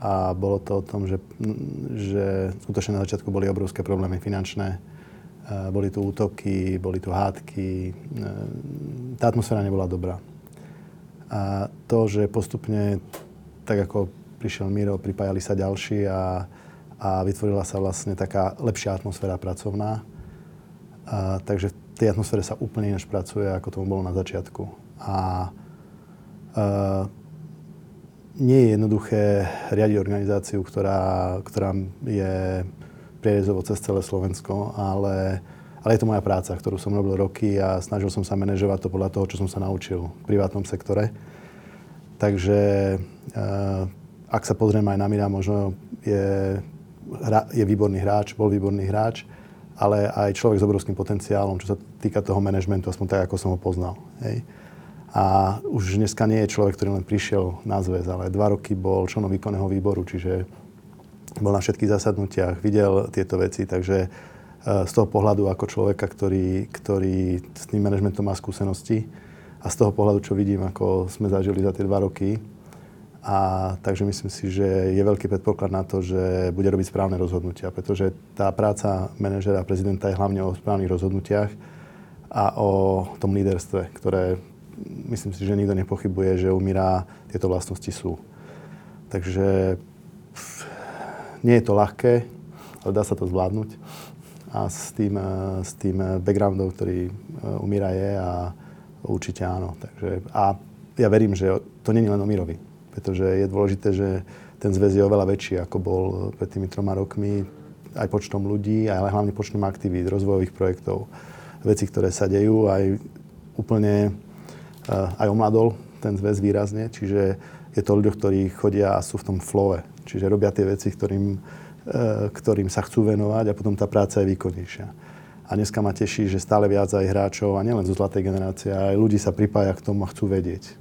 a bolo to o tom, že, že skutočne na začiatku boli obrovské problémy finančné boli tu útoky, boli tu hádky. Eh, tá atmosféra nebola dobrá. A to, že postupne, tak ako prišiel Miro, pripájali sa ďalší a, a vytvorila sa vlastne taká lepšia atmosféra pracovná. A, takže v tej atmosfére sa úplne ináč pracuje, ako tomu bolo na začiatku. A, a eh, nie je jednoduché riadiť organizáciu, ktorá, ktorá je prierezovo cez celé Slovensko, ale, ale je to moja práca, ktorú som robil roky a snažil som sa manažovať to podľa toho, čo som sa naučil v privátnom sektore. Takže eh, ak sa pozriem aj na Mira, možno je, je výborný hráč, bol výborný hráč, ale aj človek s obrovským potenciálom, čo sa týka toho manažmentu, aspoň tak, ako som ho poznal. Hej. A už dneska nie je človek, ktorý len prišiel na zväz, ale dva roky bol členom výkonného výboru, čiže bol na všetkých zasadnutiach, videl tieto veci, takže e, z toho pohľadu ako človeka, ktorý, ktorý s tým manažmentom má skúsenosti a z toho pohľadu, čo vidím, ako sme zažili za tie dva roky. A takže myslím si, že je veľký predpoklad na to, že bude robiť správne rozhodnutia, pretože tá práca manažera a prezidenta je hlavne o správnych rozhodnutiach a o tom líderstve, ktoré myslím si, že nikto nepochybuje, že u Mira tieto vlastnosti sú. Takže nie je to ľahké, ale dá sa to zvládnuť. A s tým, e, s tým backgroundom, ktorý e, umíra je a určite áno. Takže, a ja verím, že to nie je len o Mirovi, pretože je dôležité, že ten zväz je oveľa väčší, ako bol pred tými troma rokmi, aj počtom ľudí, ale hlavne počtom aktivít, rozvojových projektov, veci, ktoré sa dejú, aj úplne, e, aj omladol ten zväz výrazne, čiže je to ľudia, ktorí chodia a sú v tom flove, Čiže robia tie veci, ktorým, e, ktorým sa chcú venovať a potom tá práca je výkonnejšia. A dneska ma teší, že stále viac aj hráčov, a nielen zo zlatej generácie, aj ľudí sa pripája k tomu a chcú vedieť.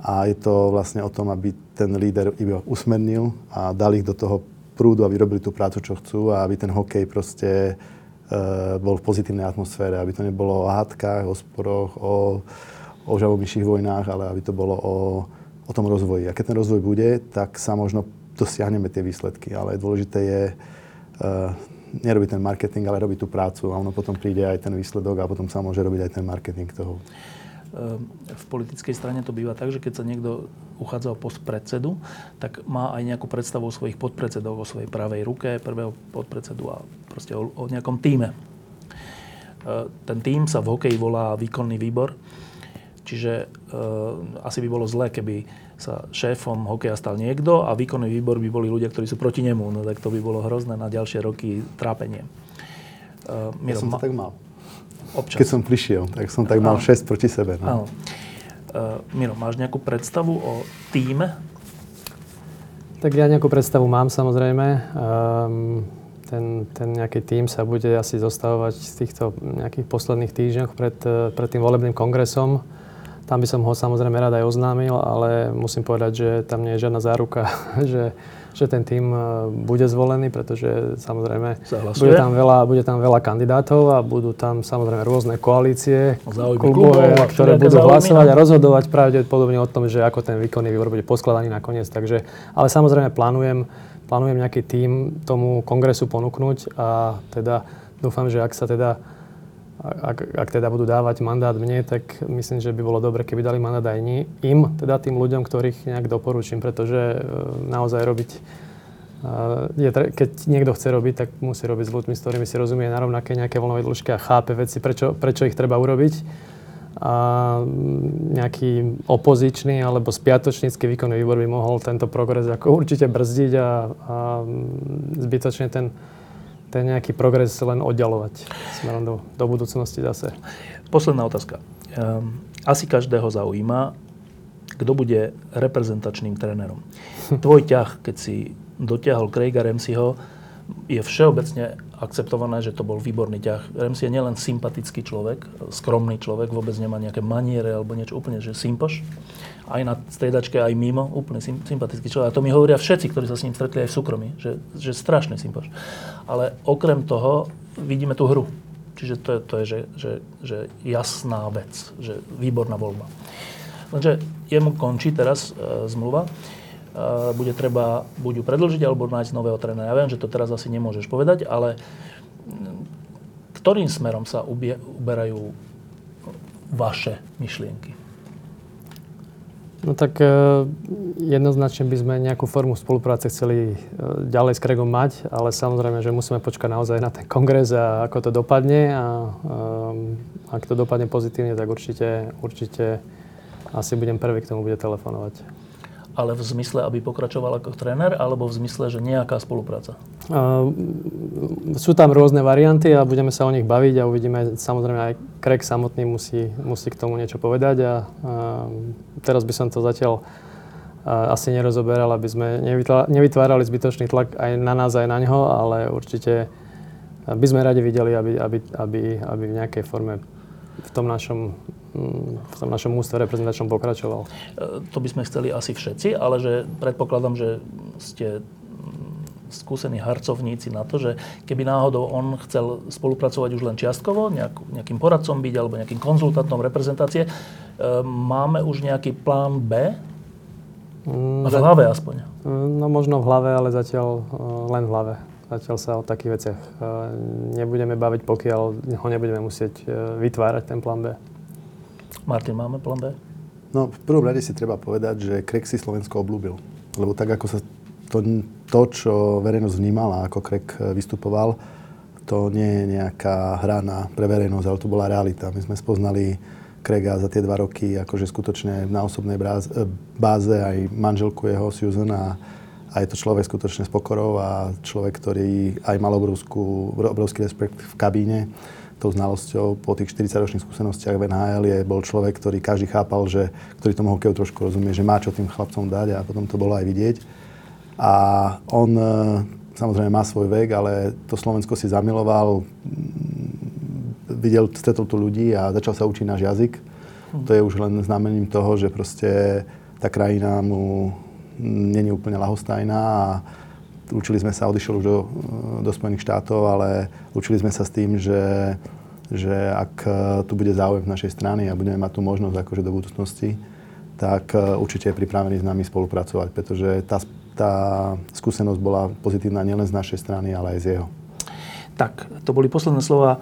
A je to vlastne o tom, aby ten líder iba usmernil a dal ich do toho prúdu, aby robili tú prácu, čo chcú a aby ten hokej proste bol v pozitívnej atmosfére, aby to nebolo o hádkach, o sporoch, o, o žavomyších vojnách, ale aby to bolo o, o tom rozvoji. A keď ten rozvoj bude, tak sa možno dosiahneme tie výsledky. Ale dôležité je uh, nerobiť ten marketing, ale robiť tú prácu a ono potom príde aj ten výsledok a potom sa môže robiť aj ten marketing toho.
Ehm, v politickej strane to býva tak, že keď sa niekto uchádza o post predsedu, tak má aj nejakú predstavu o svojich podpredsedov, o svojej pravej ruke, prvého podpredsedu a proste o, o nejakom týme. Ehm, ten tým sa v hokeji volá výkonný výbor, čiže uh, asi by bolo zlé, keby sa šéfom hokeja stal niekto a výkonný výbor by boli ľudia, ktorí sú proti nemu. No tak to by bolo hrozné na ďalšie roky trápenie.
Uh, ja som to tak mal.
Občas.
Keď som prišiel, tak som tak mal 6 proti sebe. No. Áno.
Uh, Miro, máš nejakú predstavu o týme?
Tak ja nejakú predstavu mám samozrejme. Um, ten, ten nejaký tým sa bude asi zostavovať z týchto nejakých posledných týždňoch pred, pred tým volebným kongresom. Tam by som ho samozrejme rád aj oznámil, ale musím povedať, že tam nie je žiadna záruka, že, že ten tým e, bude zvolený, pretože samozrejme bude tam, veľa, bude tam veľa kandidátov a budú tam samozrejme rôzne koalície, klubové, ktoré budú hlasovať a rozhodovať pravdepodobne o tom, že ako ten výkonný výbor bude poskladaný nakoniec. Takže, ale samozrejme plánujem, plánujem nejaký tým tomu kongresu ponúknuť a teda dúfam, že ak sa teda ak, ak teda budú dávať mandát mne, tak myslím, že by bolo dobre, keby dali mandát aj im, teda tým ľuďom, ktorých nejak doporučím, pretože e, naozaj robiť, e, keď niekto chce robiť, tak musí robiť s ľuďmi, s ktorými si rozumie na rovnaké nejaké voľnové dĺžke a chápe veci, prečo, prečo ich treba urobiť. A nejaký opozičný alebo spiatočnícky výkonný výbor by mohol tento progres ako určite brzdiť a, a zbytočne ten ten nejaký progres len oddalovať smerom do, do budúcnosti zase.
Posledná otázka. Um, asi každého zaujíma, kto bude reprezentačným trénerom. Tvoj ťah, keď si dotiahol Craiga Ramseyho, je všeobecne akceptované, že to bol výborný ťah. Ramsey je nielen sympatický človek, skromný človek, vôbec nemá nejaké maniere alebo niečo úplne, že sympoš. Aj na striedačke, aj mimo, úplne sympatický človek. A to mi hovoria všetci, ktorí sa s ním stretli aj v súkromí, že, že strašný sympoš. Ale okrem toho vidíme tú hru. Čiže to je, to je že, že, že jasná vec, že výborná voľba. Lenže jemu končí teraz e, zmluva bude treba buď ju predlžiť, alebo nájsť nového trénera. Ja viem, že to teraz asi nemôžeš povedať, ale ktorým smerom sa uberajú vaše myšlienky?
No tak e, jednoznačne by sme nejakú formu spolupráce chceli e, ďalej s Craigom mať, ale samozrejme, že musíme počkať naozaj na ten kongres a ako to dopadne a e, ak to dopadne pozitívne, tak určite, určite asi budem prvý, k tomu bude telefonovať
ale v zmysle, aby pokračoval ako tréner, alebo v zmysle, že nejaká spolupráca? Uh,
sú tam rôzne varianty a budeme sa o nich baviť a uvidíme, samozrejme aj Craig samotný musí, musí k tomu niečo povedať a uh, teraz by som to zatiaľ uh, asi nerozoberal, aby sme nevytvárali zbytočný tlak aj na nás, aj na ňo, ale určite by sme radi videli, aby, aby, aby, aby v nejakej forme v tom našom v tom našom ústve reprezentačnom pokračoval. E,
to by sme chceli asi všetci, ale že predpokladám, že ste skúsení harcovníci na to, že keby náhodou on chcel spolupracovať už len čiastkovo, nejak, nejakým poradcom byť alebo nejakým konzultantom reprezentácie, e, máme už nejaký plán B? Mm, v hlave aspoň.
No možno v hlave, ale zatiaľ e, len v hlave. Zatiaľ sa o takých veciach nebudeme baviť, pokiaľ ho nebudeme musieť vytvárať ten plán B.
Martin, máme plán B?
No, v prvom rade si treba povedať, že Krek si Slovensko oblúbil. Lebo tak, ako sa to, to čo verejnosť vnímala, ako Krek vystupoval, to nie je nejaká hra na, pre verejnosť, ale to bola realita. My sme spoznali Krega za tie dva roky akože skutočne na osobnej bráz, e, báze aj manželku jeho, Susan, a, a je to človek skutočne s pokorou a človek, ktorý aj mal obrovskú, obrovský respekt v kabíne tou znalosťou po tých 40-ročných skúsenostiach v NHL je, bol človek, ktorý každý chápal, že, ktorý tomu hokeju trošku rozumie, že má čo tým chlapcom dať a potom to bolo aj vidieť. A on e, samozrejme má svoj vek, ale to Slovensko si zamiloval, videl, stretol tu ľudí a začal sa učiť náš jazyk. Hm. To je už len znamením toho, že proste tá krajina mu není úplne lahostajná a učili sme sa, odišiel už do, do Spojených štátov, ale učili sme sa s tým, že, že ak tu bude záujem z našej strany a budeme mať tú možnosť akože do budúcnosti, tak určite je pripravený s nami spolupracovať, pretože tá, tá skúsenosť bola pozitívna nielen z našej strany, ale aj z jeho.
Tak, to boli posledné slova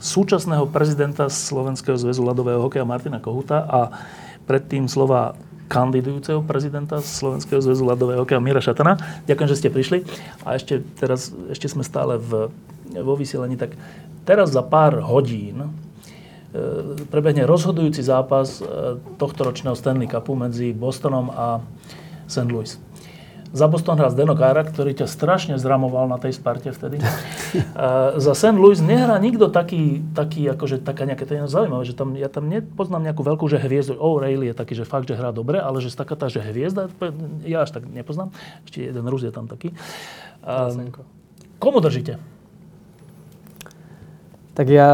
súčasného prezidenta Slovenského zväzu ľadového hokeja Martina Kohuta a predtým slova kandidujúceho prezidenta Slovenského zväzu ľadového hokeja Mira Šatana. Ďakujem, že ste prišli. A ešte teraz, ešte sme stále v, vo vysielaní, tak teraz za pár hodín e, prebehne rozhodujúci zápas e, tohto ročného Stanley Cupu medzi Bostonom a St. Louis. Za Boston hrá Zdeno Kára, ktorý ťa strašne zramoval na tej Sparte vtedy. Uh, za St. Louis nehrá nikto taký, taký akože taká nejaké, to je zaujímavé, že tam, ja tam nepoznám nejakú veľkú, že hviezdu, O'Reilly je taký, že fakt, že hrá dobre, ale že taká tá, že hviezda, ja až tak nepoznám. Ešte jeden Rus je tam taký. Uh, komu držíte?
Tak ja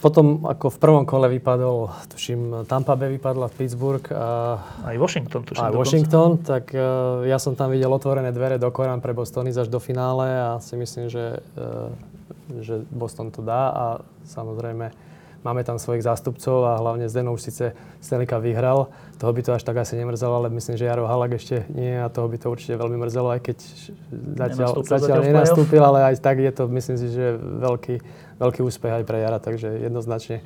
potom, ako v prvom kole vypadol, tuším, Tampa Bay vypadla v Pittsburgh. A,
aj Washington, tuším.
Aj Washington, tak uh, ja som tam videl otvorené dvere do Korán pre Bostony až do finále a si myslím, že, uh, že Boston to dá a samozrejme máme tam svojich zástupcov a hlavne Zdeno už síce Stanley vyhral, toho by to až tak asi nemrzelo, ale myslím, že Jaro Halak ešte nie a toho by to určite veľmi mrzelo, aj keď zatiaľ, zatiaľ nenastúpil, ale aj tak je to, myslím si, že veľký veľký úspech aj pre Jara, takže jednoznačne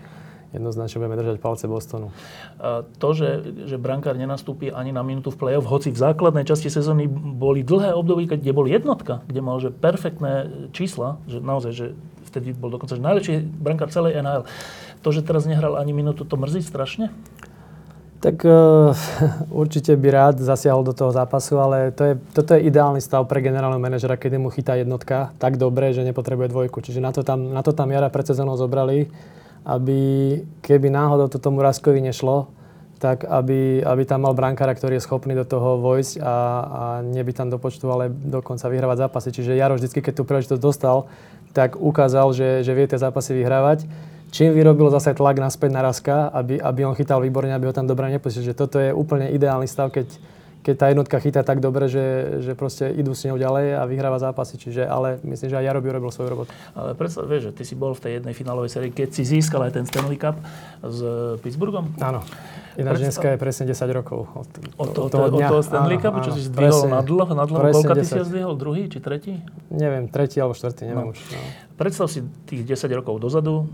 jednoznačne budeme držať palce Bostonu.
A to, že, že brankár nenastúpi ani na minútu v play-off, hoci v základnej časti sezóny boli dlhé období, kde bol jednotka, kde mal že perfektné čísla, že naozaj, že vtedy bol dokonca že najlepší brankár celej NHL. To, že teraz nehral ani minútu, to mrzí strašne?
Tak uh, určite by rád zasiahol do toho zápasu, ale to je, toto je ideálny stav pre generálneho manažera, keď mu chytá jednotka tak dobre, že nepotrebuje dvojku. Čiže na to tam, na to tam Jara pred sezónou zobrali, aby keby náhodou to tomu Raskovi nešlo, tak aby, aby tam mal brankára, ktorý je schopný do toho vojsť a, a neby tam do počtu, ale dokonca vyhrávať zápasy. Čiže Jaro vždy, keď tú príležitosť dostal, tak ukázal, že, že vie tie zápasy vyhrávať čím vyrobil zase tlak naspäť na Raska, aby, aby on chytal výborne, aby ho tam dobre nepustil. Že toto je úplne ideálny stav, keď, keď tá jednotka chytá tak dobre, že, že proste idú s ňou ďalej a vyhráva zápasy. Čiže, ale myslím, že aj Jaro by urobil svoju robotu.
Ale predstav, vieš, že ty si bol v tej jednej finálovej sérii, keď si získal aj ten Stanley Cup s Pittsburghom.
Áno. Ináč dneska je presne 10 rokov
od, od, to, od toho dňa. Od toho Stanley Cupu, čo si zdvihol na dlho, na dlho. Koľka ty si ho zdvihol? Druhý či tretí?
Neviem, tretí alebo štvrtý, neviem no. už. No.
Predstav si tých 10 rokov dozadu,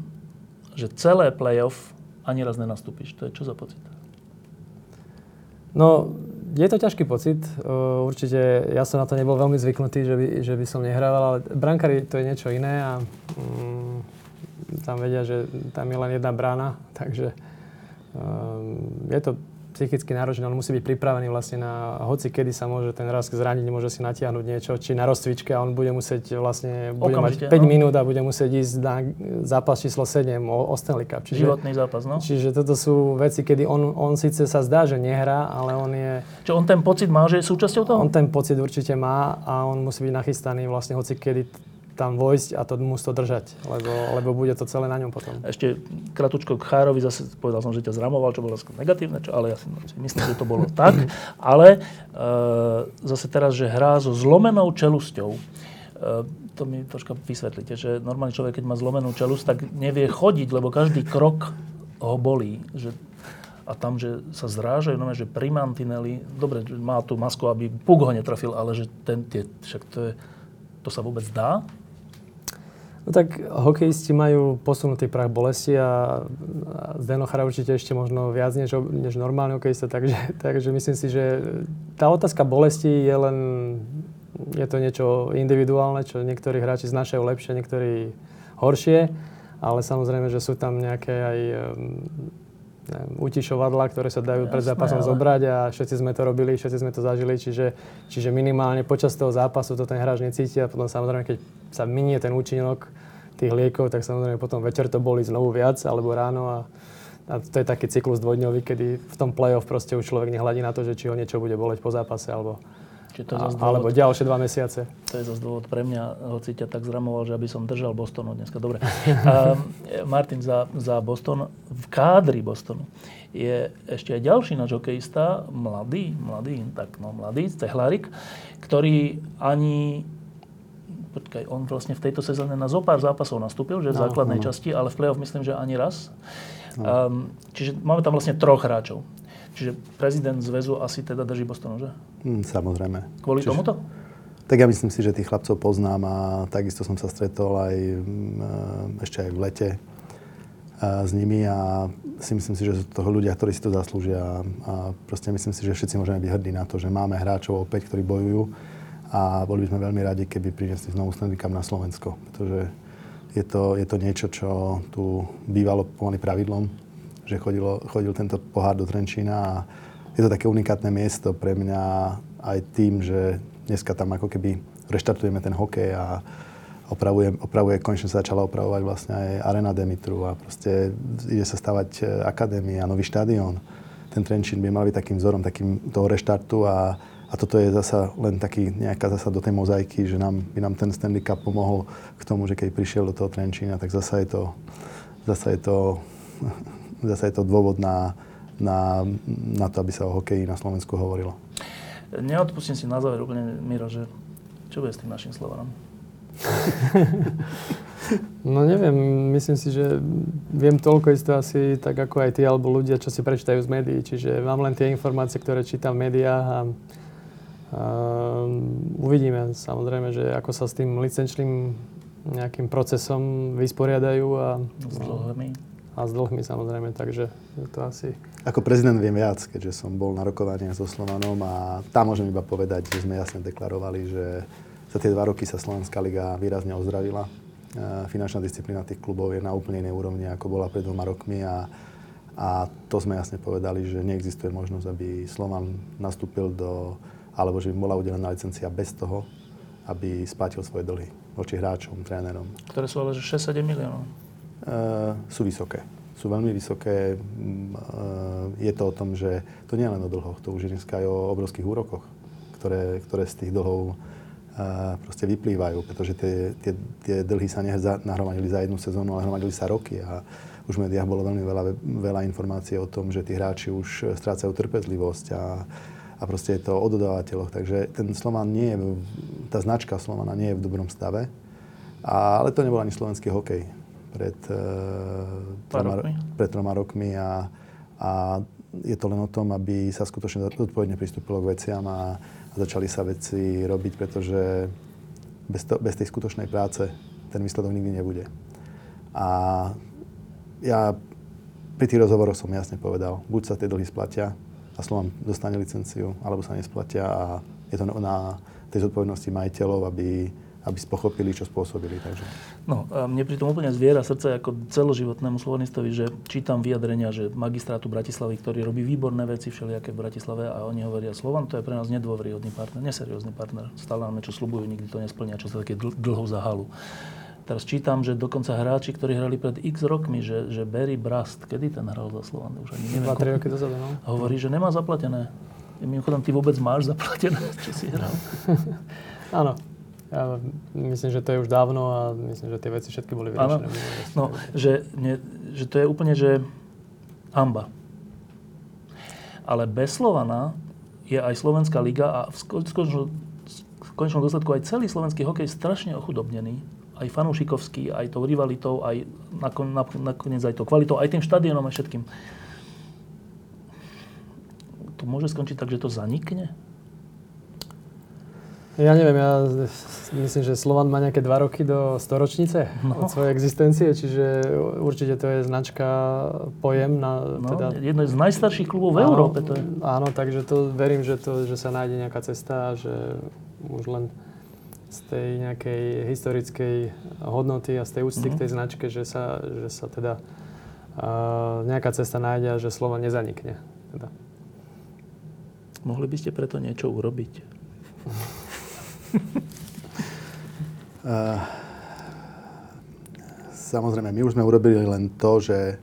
že celé playoff ani raz nenastúpiš. To je čo za pocit?
No, je to ťažký pocit. Určite ja som na to nebol veľmi zvyknutý, že by, že by som nehrával, ale brankári to je niečo iné a mm, tam vedia, že tam je len jedna brána, takže um, je to psychicky náročný, on musí byť pripravený vlastne na hoci kedy sa môže ten raz zraniť, môže si natiahnuť niečo, či na rozcvičke a on bude musieť vlastne, bude Okamžite, mať 5 no. minút a bude musieť ísť na zápas číslo 7 o, o Stanley Cup.
Čiže, Životný zápas, no.
Čiže toto sú veci, kedy on, on síce sa zdá, že nehrá, ale on je...
Čo on ten pocit má, že je súčasťou toho?
On ten pocit určite má a on musí byť nachystaný vlastne hoci kedy tam vojsť a to musí to držať, lebo, lebo bude to celé na ňom potom.
Ešte kratučko k Chárovi, zase povedal som, že ťa zramoval, čo bolo negatívne, čo, ale ja si myslím, že to bolo tak. Ale e, zase teraz, že hrá so zlomenou čelusťou, e, to mi troška vysvetlíte, že normálny človek, keď má zlomenú čelusť, tak nevie chodiť, lebo každý krok ho bolí. Že a tam, že sa zrážajú, no, že primantinely, dobre, má tú masku, aby puk ho netrafil, ale že ten, tie, však to, je, to sa vôbec dá?
No tak hokejisti majú posunutý prach bolesti a Zdeno Chara určite ešte možno viac než, než normálny hokejista, takže, takže myslím si, že tá otázka bolesti je len, je to niečo individuálne, čo niektorí hráči znašajú lepšie, niektorí horšie, ale samozrejme, že sú tam nejaké aj neviem, utišovadla, ktoré sa dajú pred zápasom ale... zobrať a všetci sme to robili, všetci sme to zažili, čiže, čiže minimálne počas toho zápasu to ten hráč necíti a potom samozrejme, keď sa minie ten účinok tých liekov, tak samozrejme potom večer to boli znovu viac alebo ráno a, a to je taký cyklus dvojdňový, kedy v tom play-off proste už človek nehľadí na to, že či ho niečo bude boleť po zápase alebo Čiže to je dôvod, alebo ďalšie dva mesiace.
To je zase dôvod pre mňa, hoci ťa tak zramoval, že aby som držal Bostonu dneska. Dobre. uh, Martin, za, za Boston, v kádri Bostonu je ešte aj ďalší náš hokejista, mladý, mladý, tak no mladý, Cehlárik, ktorý ani počkaj, on vlastne v tejto sezóne na zopár zápasov nastúpil, že v
No,
základnej
áno.
časti, ale v play-off myslím, že ani raz.
No.
Um, čiže máme tam vlastne troch hráčov. Čiže prezident zväzu asi teda drží Bostonu, že?
Hm, samozrejme.
Kvôli
Čiže-
tomuto?
Tak ja myslím si, že tých chlapcov poznám a takisto som sa stretol aj mm, ešte aj v lete s nimi a si myslím si, že sú to ľudia, ktorí si to zaslúžia a proste myslím si, že všetci môžeme byť hrdí na to, že máme hráčov opäť, ktorí bojujú a boli by sme veľmi radi, keby priniesli znovu Stanley Cup na Slovensko, pretože je to, je to niečo, čo tu bývalo pomaly pravidlom, že chodilo, chodil tento pohár do Trenčína a je to také unikátne miesto pre mňa aj tým, že dneska tam ako keby reštartujeme ten hokej a opravuje, opravuje, konečne sa začala opravovať vlastne aj Arena Demitru a proste ide sa stavať e, akadémia, nový štadión. Ten Trenčín by mal byť takým vzorom takým toho reštartu a, a toto je zasa len taký nejaká zasa do tej mozaiky, že nám, by nám ten Stanley Cup pomohol k tomu, že keď prišiel do toho Trenčína, tak zasa je to, zasa je to, zasa je to dôvod na, na, na to, aby sa o hokeji na Slovensku hovorilo.
Neodpustím si na záver úplne, Miro, že čo bude s tým našim Slovanom?
No neviem, myslím si, že viem toľko isto asi tak ako aj ty alebo ľudia, čo si prečítajú z médií. Čiže mám len tie informácie, ktoré čítam v médiách a, a uvidíme samozrejme, že ako sa s tým licenčným nejakým procesom vysporiadajú a,
S dlhmi.
A s dlhmi samozrejme, takže to asi...
Ako prezident viem viac, keďže som bol na rokovaniach so Slovanom a tam môžem iba povedať, že sme jasne deklarovali, že za tie dva roky sa Slovenská liga výrazne ozdravila. E, Finančná disciplína tých klubov je na úplne inej úrovni, ako bola pred dvoma rokmi a, a to sme jasne povedali, že neexistuje možnosť, aby Slovan nastúpil do, alebo že by bola udelená licencia bez toho, aby splátil svoje dlhy voči hráčom, trénerom.
Ktoré sú ale že 6-7 miliónov.
Uh, sú vysoké. Sú veľmi vysoké. Mm, uh, Je to o tom, že to nie je len o dlhoch, to už je dneska aj o obrovských úrokoch, ktoré, ktoré z tých dlhov uh, proste vyplývajú, pretože tie, tie, tie dlhy sa nahromadili za jednu sezónu, ale hromadili sa roky a už v médiách bolo veľmi veľa, veľa informácií o tom, že tí hráči už strácajú trpezlivosť a, a proste je to o dodávateľoch. Takže ten Slovan nie je, tá značka Slovana nie je v dobrom stave, a, ale to nebol ani slovenský hokej pred, uh,
Pár
troma,
rokmi?
pred troma rokmi a, a je to len o tom, aby sa skutočne zodpovedne pristúpilo k veciam a, a začali sa veci robiť, pretože bez, to, bez tej skutočnej práce ten výsledok nikdy nebude. A ja pri tých rozhovoroch som jasne povedal, buď sa tie dlhy splatia a Slovan dostane licenciu, alebo sa nesplatia a je to na tej zodpovednosti majiteľov, aby, aby pochopili, čo spôsobili. Takže.
No, a mne pri tom úplne zviera srdce ako celoživotnému slovanistovi, že čítam vyjadrenia, že magistrátu Bratislavy, ktorý robí výborné veci všelijaké v Bratislave a oni hovoria, Slovan to je pre nás nedôveryhodný partner, neseriózny partner. Stále nám niečo slubujú, nikdy to nesplnia, čo sa také dl- dlho za halu. Teraz čítam, že dokonca hráči, ktorí hrali pred x rokmi, že, že Barry Brast, kedy ten hral za Slovan, už ani neviem.
2-3
koľko-
roky dozadu, no.
Hovorí, že nemá zaplatené. Mimochodom, ty vôbec máš zaplatené, čo si hral?
Áno. Ja myslím, že to je už dávno a myslím, že tie veci všetky boli vyriešené.
No, že, ne, že to je úplne, že hamba. Ale bez Slovana je aj Slovenská liga a v konečnom dôsledku aj celý slovenský hokej strašne ochudobnený. Aj fanúšikovský, aj tou rivalitou, aj nakon, nak- nakoniec aj tou kvalitou, aj tým štadiónom a všetkým. To môže skončiť tak, že to zanikne?
Ja neviem, ja myslím, že Slovan má nejaké dva roky do storočnice
No.
od svojej existencie, čiže určite to je značka, pojem na
No,
teda...
jedno z najstarších klubov v
Áno,
Európe. To je.
Áno, takže to verím, že, to, že sa nájde nejaká cesta a že už len z tej nejakej historickej hodnoty a z tej úcty
Mhm.
k tej značke, že sa, že sa teda uh, nejaká cesta nájde a že slovo nezanikne. Teda.
Mohli by ste preto niečo urobiť?
Uh, samozrejme, my už sme urobili len to, že,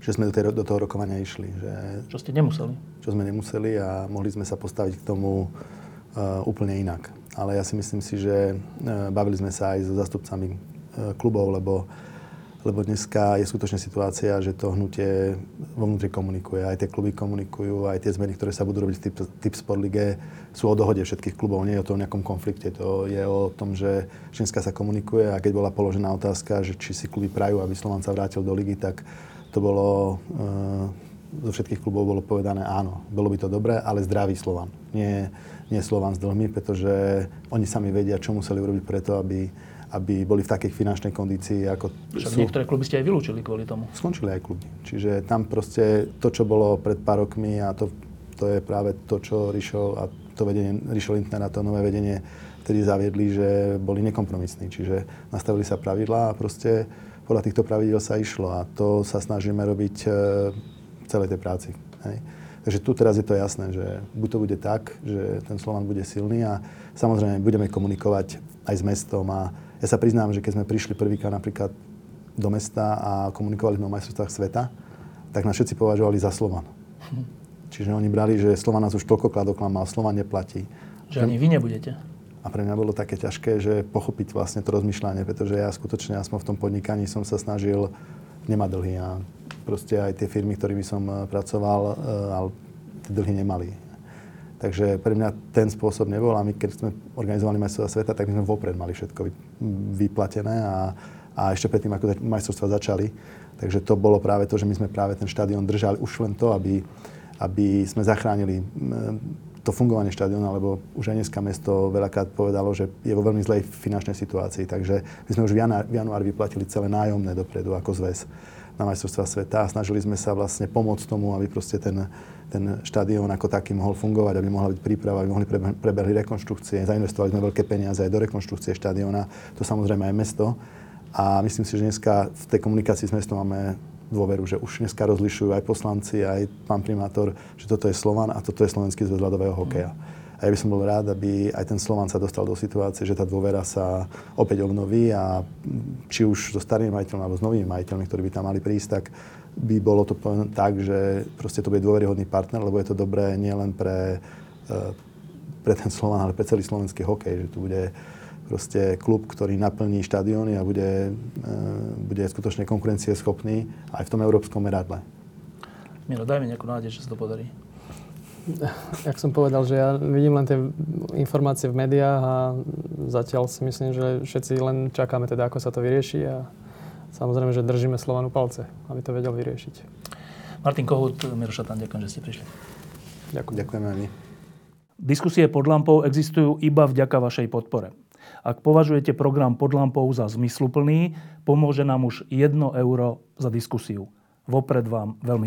že sme do, tej, do toho rokovania išli. Že,
Čo ste nemuseli?
čo sme nemuseli a mohli sme sa postaviť k tomu uh, úplne inak. Ale ja si myslím si, že uh, bavili sme sa aj so zastupcami uh, klubov, lebo lebo dneska je skutočne situácia, že to hnutie vo vnútri komunikuje. Aj tie kluby komunikujú, aj tie zmeny, ktoré sa budú robiť v typ, typ Sport Lige, sú o dohode všetkých klubov. Nie je o tom nejakom konflikte. To je o tom, že dneska sa komunikuje a keď bola položená otázka, že či si kluby prajú, aby Slovan sa vrátil do ligy, tak to bolo... E, zo všetkých klubov bolo povedané áno, bolo by to dobré, ale zdravý Slovan. Nie, nie Slovan s dlhmi, pretože oni sami vedia, čo museli urobiť preto, aby, aby boli v takej finančnej kondícii, ako
Však sú. niektoré kluby ste aj vylúčili kvôli tomu.
Skončili aj kluby. Čiže tam proste to, čo bolo pred pár rokmi a to, to je práve to, čo Rišo a to vedenie, Rišo Lindner a to nové vedenie vtedy zaviedli, že boli nekompromisní. Čiže nastavili sa pravidlá a proste podľa týchto pravidel sa išlo a to sa snažíme robiť e, v celej tej práci. Hej. Takže tu teraz je to jasné, že buď to bude tak, že ten Slovan bude silný a samozrejme budeme komunikovať aj s mestom a ja sa priznám, že keď sme prišli prvýkrát napríklad do mesta a komunikovali sme o majstrovstvách sveta, tak nás všetci považovali za Slovan. Hm. Čiže oni brali, že Slovan nás už toľkokrát oklamal, Slovan neplatí.
Že ani vy nebudete.
A pre mňa bolo také ťažké, že pochopiť vlastne to rozmýšľanie, pretože ja skutočne, aspoň v tom podnikaní som sa snažil nemať dlhy a proste aj tie firmy, ktorými som eh, pracoval, eh, ale tie dlhy nemali. Takže pre mňa ten spôsob nebol a my keď sme organizovali majstrovstvá sveta, tak my sme vopred mali všetko vyplatené a, a ešte predtým, ako majstrovstvá začali. Takže to bolo práve to, že my sme práve ten štadión držali už len to, aby, aby sme zachránili to fungovanie štadióna, lebo už aj dneska mesto veľakrát povedalo, že je vo veľmi zlej finančnej situácii. Takže my sme už v, január, v januári vyplatili celé nájomné dopredu ako zväz na majstrovstvá sveta a snažili sme sa vlastne pomôcť tomu, aby proste ten, ten štadión ako taký mohol fungovať, aby mohla byť príprava, aby mohli prebehli rekonštrukcie. Zainvestovali sme veľké peniaze aj do rekonštrukcie štadióna, to samozrejme aj mesto. A myslím si, že dneska v tej komunikácii s mestom máme dôveru, že už dneska rozlišujú aj poslanci, aj pán primátor, že toto je Slovan a toto je Slovenský zväz ľadového hokeja. A ja by som bol rád, aby aj ten Slovan sa dostal do situácie, že tá dôvera sa opäť obnoví a či už so starými majiteľmi alebo s novými majiteľmi, ktorí by tam mali prísť, tak by bolo to tak, že proste to bude dôveryhodný partner, lebo je to dobré nielen pre, eh, pre ten Slovan, ale pre celý slovenský hokej, že tu bude proste klub, ktorý naplní štadióny a bude, eh, bude skutočne konkurencieschopný aj v tom európskom meradle.
Miro, daj mi nejakú nádej, že sa to podarí
jak som povedal, že ja vidím len tie informácie v médiách a zatiaľ si myslím, že všetci len čakáme teda, ako sa to vyrieši a samozrejme, že držíme Slovanu palce, aby to vedel vyriešiť.
Martin Kohut, Miro Šatan, ďakujem, že ste prišli.
Ďakujem. Ďakujeme aj my.
Diskusie pod lampou existujú iba vďaka vašej podpore. Ak považujete program pod lampou za zmysluplný, pomôže nám už 1 euro za diskusiu. Vopred vám veľmi ďakujem.